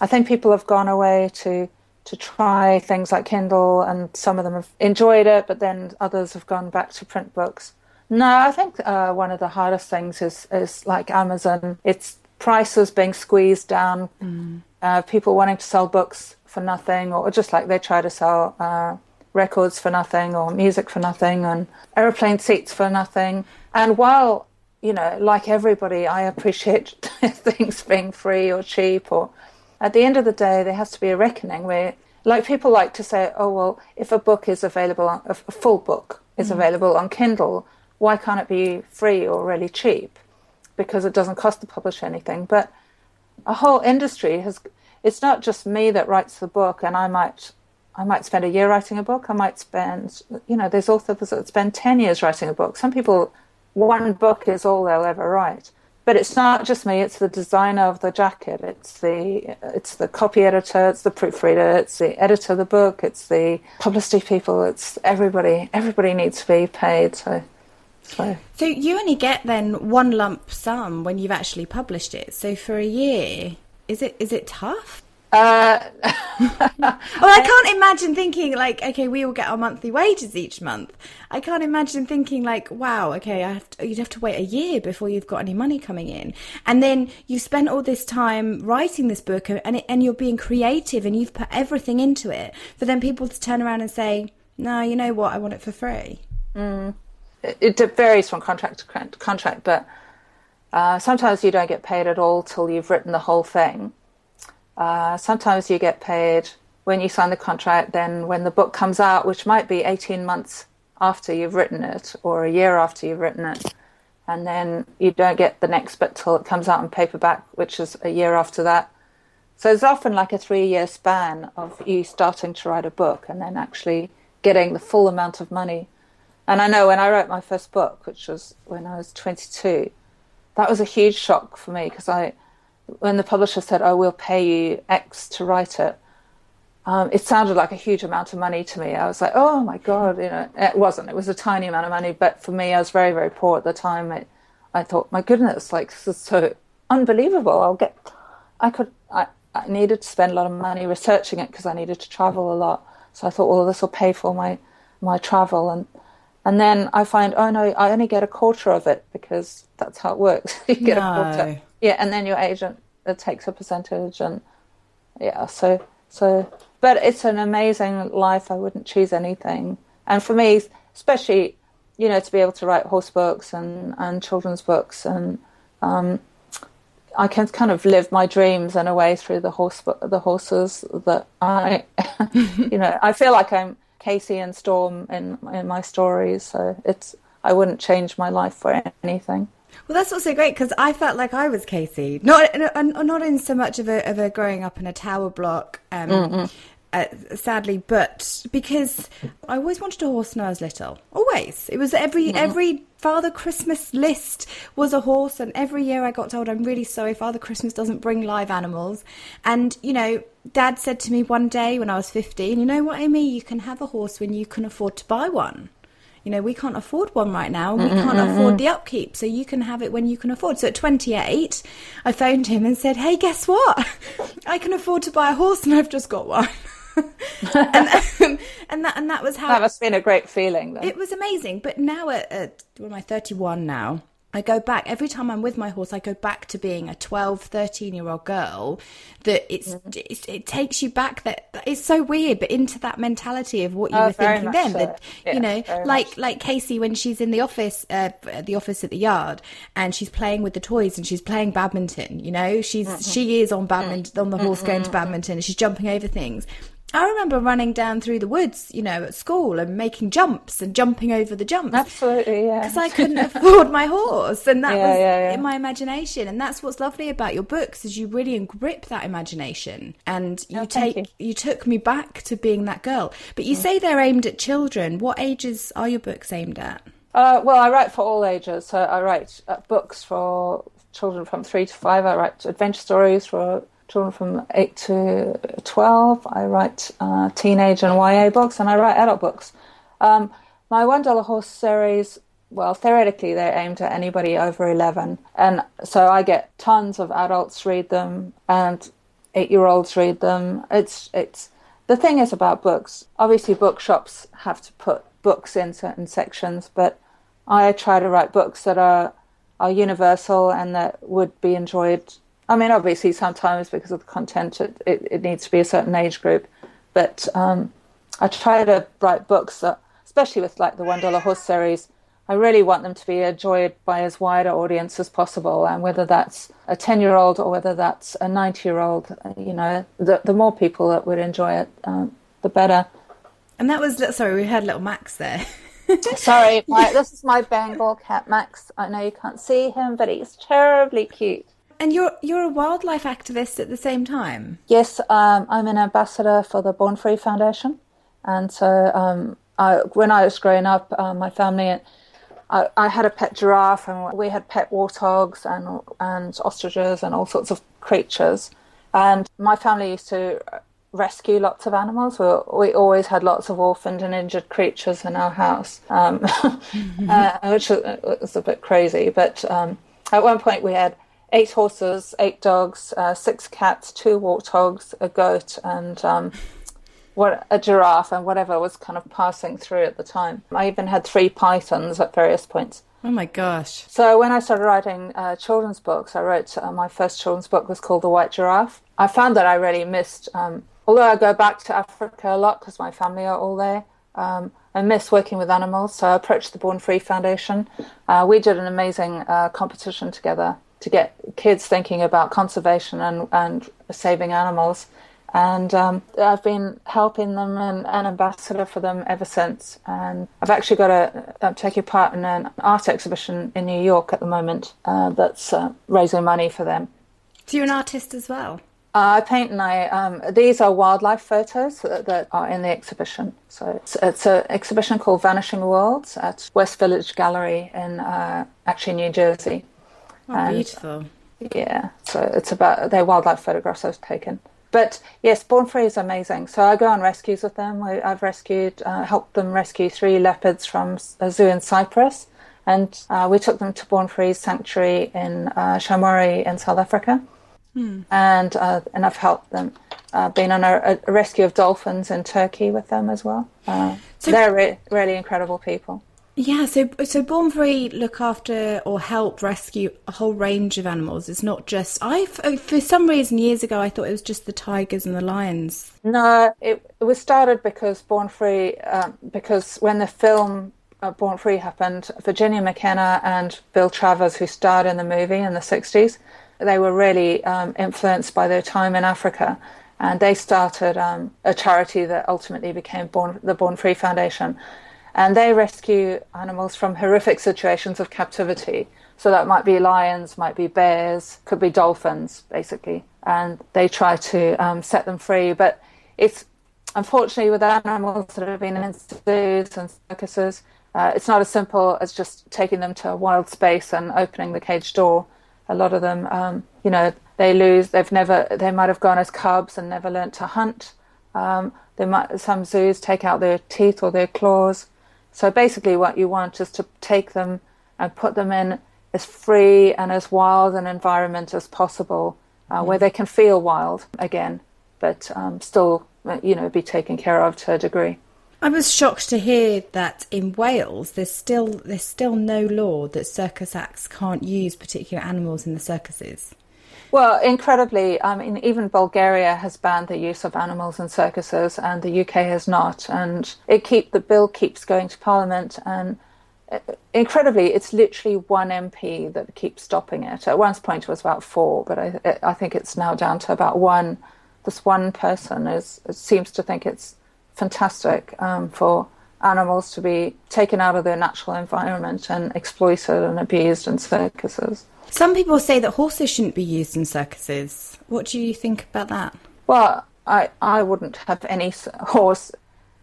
I think people have gone away to to try things like Kindle, and some of them have enjoyed it, but then others have gone back to print books. No, I think uh, one of the hardest things is is like Amazon. It's prices being squeezed down, mm. uh, people wanting to sell books for nothing, or just like they try to sell uh, records for nothing, or music for nothing, and aeroplane seats for nothing. And while you know, like everybody, I appreciate <laughs> things being free or cheap, or at the end of the day, there has to be a reckoning where, like, people like to say, oh, well, if a book is available, on, a full book is mm. available on Kindle, why can't it be free or really cheap? Because it doesn't cost the publisher anything. But a whole industry has, it's not just me that writes the book, and I might I might spend a year writing a book. I might spend, you know, there's authors that spend 10 years writing a book. Some people one book is all they'll ever write. But it's not just me; it's the designer of the jacket, it's the it's the copy editor, it's the proofreader, it's the editor of the book, it's the publicity people, it's everybody. Everybody needs to be paid. So, so. So you only get then one lump sum when you've actually published it. So for a year, is it is it tough? Uh, <laughs> well, I can't imagine thinking like, okay, we all get our monthly wages each month. I can't imagine thinking like, wow, okay, have to, you'd have to wait a year before you've got any money coming in, and then you've spent all this time writing this book, and it, and you're being creative, and you've put everything into it, for then people to turn around and say, no, you know what, I want it for free. Mm. It, it, varies from contract to contract, but uh, sometimes you don't get paid at all till you've written the whole thing uh, sometimes you get paid when you sign the contract, then when the book comes out, which might be 18 months after you've written it or a year after you've written it. And then you don't get the next bit till it comes out in paperback, which is a year after that. So it's often like a three year span of you starting to write a book and then actually getting the full amount of money. And I know when I wrote my first book, which was when I was 22, that was a huge shock for me because I, when the publisher said, "Oh, we'll pay you X to write it," um, it sounded like a huge amount of money to me. I was like, "Oh my god!" You know, it wasn't. It was a tiny amount of money, but for me, I was very, very poor at the time. It, I thought, "My goodness, like this is so unbelievable." I'll get. I could. I, I needed to spend a lot of money researching it because I needed to travel a lot. So I thought, well, this will pay for my my travel and and then I find, oh no, I only get a quarter of it because that's how it works. <laughs> you get no. a quarter. Yeah, and then your agent it takes a percentage, and yeah, so so. But it's an amazing life. I wouldn't choose anything. And for me, especially, you know, to be able to write horse books and and children's books, and um, I can kind of live my dreams in a way through the horse the horses that I, <laughs> you know, I feel like I'm Casey and Storm in in my stories. So it's I wouldn't change my life for anything. Well, that's also great because I felt like I was Casey, not not in so much of a of a growing up in a tower block. Um, uh, sadly, but because I always wanted a horse when I was little. Always, it was every mm. every Father Christmas list was a horse, and every year I got told, "I'm really sorry, Father Christmas doesn't bring live animals." And you know, Dad said to me one day when I was 15, "You know what, Amy? You can have a horse when you can afford to buy one." you know, we can't afford one right now. We can't afford the upkeep. So you can have it when you can afford. So at 28, I phoned him and said, Hey, guess what? <laughs> I can afford to buy a horse and I've just got one. <laughs> and, and that and that was how that must have been a great feeling. It was amazing. But now at, at well, am I 31 now? I go back every time I'm with my horse. I go back to being a 12, 13 year old girl. That it's, mm-hmm. it's, it takes you back. That it's so weird, but into that mentality of what you oh, were thinking then. So. That yeah, you know, like like Casey when she's in the office, uh, the office at the yard, and she's playing with the toys and she's playing badminton. You know, she's mm-hmm. she is on badminton on the horse mm-hmm. going to badminton. and She's jumping over things. I remember running down through the woods, you know, at school and making jumps and jumping over the jumps. Absolutely, yeah. Because I couldn't <laughs> afford my horse, and that yeah, was yeah, yeah. in my imagination. And that's what's lovely about your books is you really grip that imagination, and you oh, take you. you. took me back to being that girl. But you mm. say they're aimed at children. What ages are your books aimed at? Uh, well, I write for all ages. So I write uh, books for children from three to five. I write adventure stories for children from 8 to 12. I write uh, teenage and YA books, and I write adult books. Um, my One Dollar Horse series, well, theoretically, they're aimed at anybody over 11. And so I get tons of adults read them, and eight year olds read them. It's, it's, the thing is about books, obviously, bookshops have to put books in certain sections, but I try to write books that are are universal and that would be enjoyed. I mean, obviously, sometimes because of the content, it, it, it needs to be a certain age group, but um, I try to write books that, especially with like the One Dollar Horse series, I really want them to be enjoyed by as wide an audience as possible, and whether that's a ten-year-old or whether that's a ninety-year-old, you know, the the more people that would enjoy it, um, the better. And that was sorry, we heard little Max there. <laughs> sorry, my, this is my Bengal cat Max. I know you can't see him, but he's terribly cute. And you're you're a wildlife activist at the same time. Yes, um, I'm an ambassador for the Born Free Foundation, and so um, I, when I was growing up, uh, my family I, I, had a pet giraffe and we had pet warthogs and and ostriches and all sorts of creatures. And my family used to rescue lots of animals. We, we always had lots of orphaned and injured creatures in our house, um, <laughs> uh, which was a bit crazy. But um, at one point we had eight horses, eight dogs, uh, six cats, two warthogs, a goat, and um, what a giraffe and whatever was kind of passing through at the time. I even had three pythons at various points. Oh my gosh! So when I started writing uh, children's books, I wrote uh, my first children's book was called The White Giraffe. I found that I really missed, um, although I go back to Africa a lot because my family are all there. Um, I miss working with animals, so I approached the Born Free Foundation. Uh, we did an amazing uh, competition together to get kids thinking about conservation and, and saving animals and um, I've been helping them and an ambassador for them ever since. And I've actually got a I'm taking part in an art exhibition in New York at the moment uh, that's uh, raising money for them. So you're an artist as well. Uh, I paint and I. Um, these are wildlife photos that, that, are in the exhibition. So it's, it's an exhibition called Vanishing Worlds at West Village Gallery in uh, actually New Jersey. Oh, and, beautiful. Yeah, so it's about their wildlife photographs I've taken. But yes, Born Free is amazing. So I go on rescues with them. I, have rescued, uh, helped them rescue three leopards from a zoo in Cyprus. And uh, we took them to Born Free's sanctuary in uh, Shamwari in South Africa. Hmm. And, uh, and I've helped them. Uh, been on a, a, rescue of dolphins in Turkey with them as well. Uh, so they're re- really incredible people. Yeah, so so Born Free look after or help rescue a whole range of animals. It's not just I for some reason years ago I thought it was just the tigers and the lions. No, it, it was started because Born Free um, because when the film uh, Born Free happened, Virginia McKenna and Bill Travers, who starred in the movie in the '60s, they were really um, influenced by their time in Africa and they started um, a charity that ultimately became Born, the Born Free Foundation and they rescue animals from horrific situations of captivity. So that might be lions, might be bears, could be dolphins, basically. And they try to um, set them free. But it's unfortunately with animals that have been in zoos and circuses, uh, it's not as simple as just taking them to a wild space and opening the cage door. A lot of them, um, you know, they lose. They've never. They might have gone as cubs and never learnt to hunt. Um, they might. Some zoos take out their teeth or their claws. So basically, what you want is to take them and put them in as free and as wild an environment as possible, uh, mm. where they can feel wild again, but um, still, you know, be taken care of to a degree. I was shocked to hear that in Wales there's still there's still no law that circus acts can't use particular animals in the circuses. Well, incredibly, I mean, even Bulgaria has banned the use of animals in circuses, and the UK has not. And it keep the bill keeps going to Parliament, and uh, incredibly, it's literally one MP that keeps stopping it. At one point, it was about four, but I, I think it's now down to about one. This one person is seems to think it's fantastic um, for animals to be taken out of their natural environment and exploited and abused in circuses. Some people say that horses shouldn't be used in circuses. What do you think about that? Well, I, I wouldn't have any horse.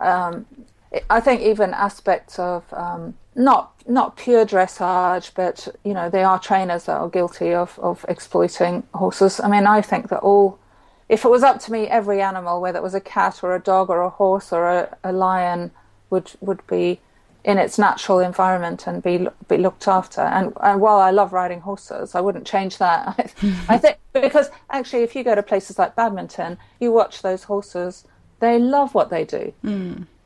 Um, I think even aspects of um, not not pure dressage, but you know there are trainers that are guilty of, of exploiting horses. I mean, I think that all, if it was up to me, every animal, whether it was a cat or a dog or a horse or a, a lion, would would be in its natural environment and be be looked after. And, and while I love riding horses, I wouldn't change that. <laughs> I think because actually, if you go to places like Badminton, you watch those horses they love what they do.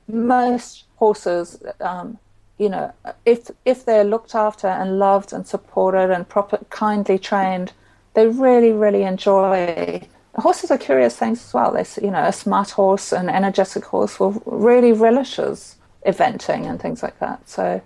Most horses, um, you know, if if they're looked after and loved and supported and proper kindly trained, they really really enjoy. Horses are curious things as well. They, you know, a smart horse, an energetic horse, will really relishes eventing and things like that. So,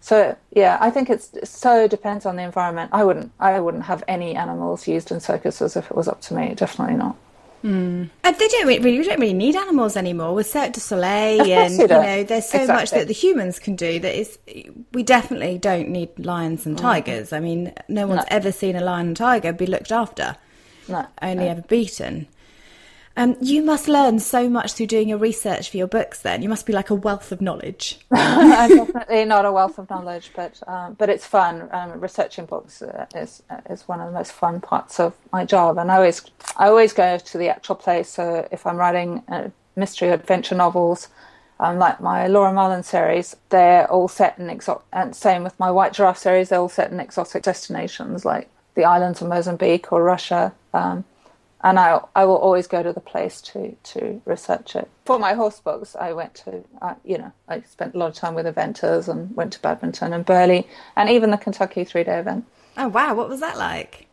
so yeah, I think it's so depends on the environment. I wouldn't I wouldn't have any animals used in circuses if it was up to me. Definitely not. And they don't really, we don't really need animals anymore with Cirque du Soleil, Of and you you know, there's so much that the humans can do that is. We definitely don't need lions and tigers. I mean, no one's Mm. No. ever seen a lion and tiger be looked after, No, only ever beaten. Um, you must learn so much through doing your research for your books. Then you must be like a wealth of knowledge. <laughs> I'm definitely not a wealth of knowledge, but um, but it's fun. Um, researching books uh, is is one of the most fun parts of my job, and I always I always go to the actual place. So if I'm writing uh, mystery adventure novels, um, like my Laura Marlin series, they're all set in exotic. And same with my White Giraffe series, they're all set in exotic destinations like the islands of Mozambique or Russia. Um, and I I will always go to the place to to research it. For my horse books, I went to uh, you know I spent a lot of time with eventers and went to Badminton and Burghley and even the Kentucky three day event. oh wow, what was that like?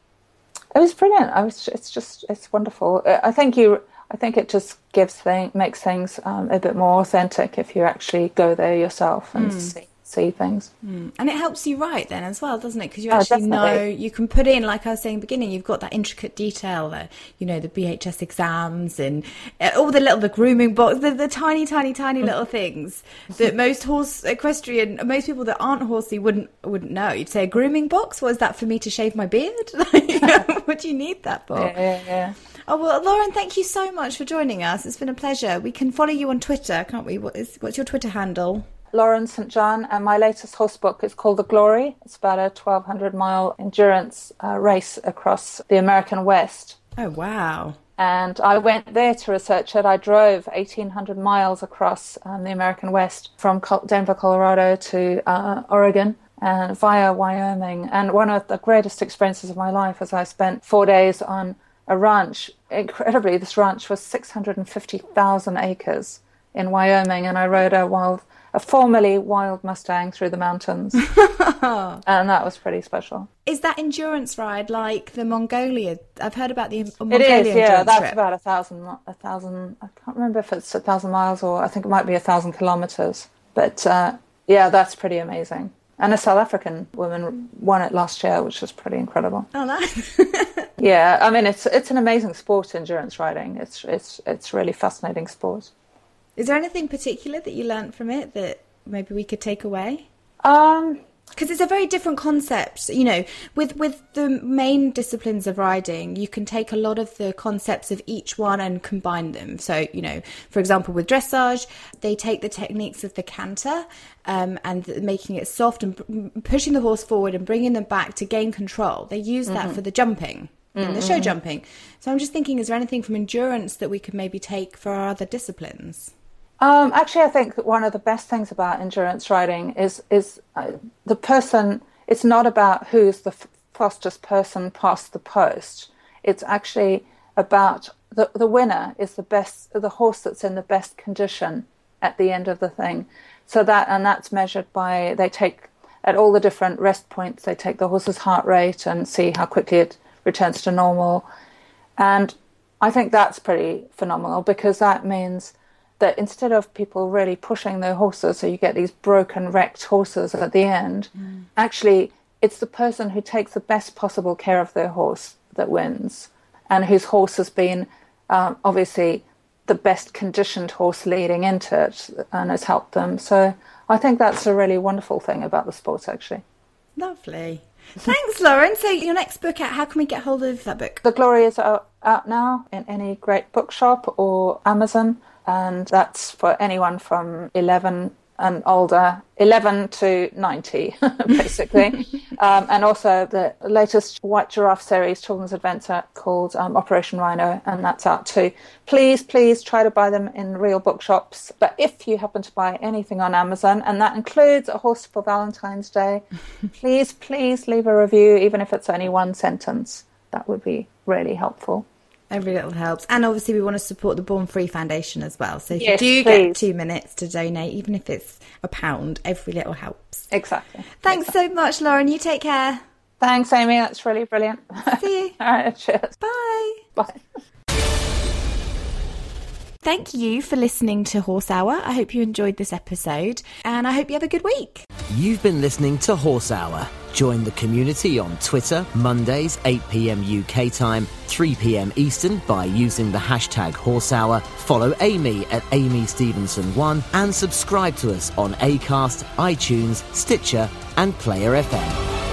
It was brilliant. I was it's just it's wonderful. I I think you I think it just gives thing makes things um, a bit more authentic if you actually go there yourself and see see things. And it helps you write then as well, doesn't it? Because you Oh, actually know you can put in, like I was saying beginning, you've got that intricate detail there. You know the BHS exams and uh, all the little the grooming box, the, the tiny, tiny, tiny little things that <laughs> most horse equestrian, most people that aren't horsey wouldn't wouldn't know. You'd say a grooming box. What is that for me to shave my beard? <laughs> Like, <laughs> what do you need that for? Yeah, yeah, yeah. Oh well, Lauren, thank you so much for joining us. It's been a pleasure. We can follow you on Twitter, can't we? What is what's your Twitter handle? Lauren St. John, and my latest horse book is called The Glory. It's about a 1,200 mile endurance uh, race across the American West. Oh wow. And I went there to research it. I drove 1,800 miles across um, the American West from Denver, Colorado to uh, Oregon and via Wyoming. And one of the greatest experiences of my life is I spent four days on a ranch. Incredibly, this ranch was 650,000 acres in Wyoming, and I rode a wild, a formerly wild Mustang through the mountains, <laughs> and that was pretty special. Is that endurance ride like the Mongolia? I've heard about the It Mongolia is, yeah. That's trip. about a thousand, a thousand. I can't remember if it's a thousand miles or I think it might be a thousand kilometers. But uh, yeah, that's pretty amazing. And a South African woman won it last year, which was pretty incredible. Oh, nice. <laughs> Yeah, I mean it's it's an amazing sport, endurance riding. It's it's it's really fascinating sport. Is there anything particular that you learnt from it that maybe we could take away? Um, Because it's a very different concept, you know. With with the main disciplines of riding, you can take a lot of the concepts of each one and combine them. So, you know, for example, with dressage, they take the techniques of the canter um, and making it soft and pushing the horse forward and bringing them back to gain control. They use that for the jumping. In the show jumping. So I'm just thinking, is there anything from endurance that we could maybe take for our other disciplines? Um, actually, I think that one of the best things about endurance riding is is uh, the person. It's not about who's the f- fastest person past the post. It's actually about the the winner is the best, the horse that's in the best condition at the end of the thing. So that and that's measured by they take at all the different rest points. They take the horse's heart rate and see how quickly it returns to normal. And I think that's pretty phenomenal because that means that instead of people really pushing their horses, so you get these broken, wrecked horses at the end, actually, it's the person who takes the best possible care of their horse that wins, and whose horse has been um, obviously the best conditioned horse leading into it and has helped them. So I think that's a really wonderful thing about the sport, actually. Lovely. Thanks, Lauren. So your next book out, how can we get hold of that book? The Glory is out, out now in any great bookshop or Amazon, and that's for anyone from 11 and older, 11 to 90, <laughs> basically. <laughs> um, and also the latest White Giraffe series children's adventure called um, Operation Rhino, and that's out too. Please, please try to buy them in real bookshops. But if you happen to buy anything on Amazon, and that includes a horse for Valentine's Day, <laughs> please, please leave a review, even if it's only one sentence. That would be really helpful. Every little helps. And obviously, we want to support the Born Free Foundation as well. So if Yes, you do please. get two minutes to donate, even if it's a pound, every little helps. Exactly. Thanks so much, Lauren. You take care. Thanks, Amy. That's really brilliant. See you. <laughs> All right, cheers. Bye. Bye. Thank you for listening to Horse Hour. I hope you enjoyed this episode and I hope you have a good week. You've been listening to Horse Hour. Join the community on Twitter, Mondays, 8 pm UK time, 3 pm Eastern by using the hashtag Horse Hour. Follow Amy at Amy Stevenson1 and subscribe to us on Acast, iTunes, Stitcher, and Player FM.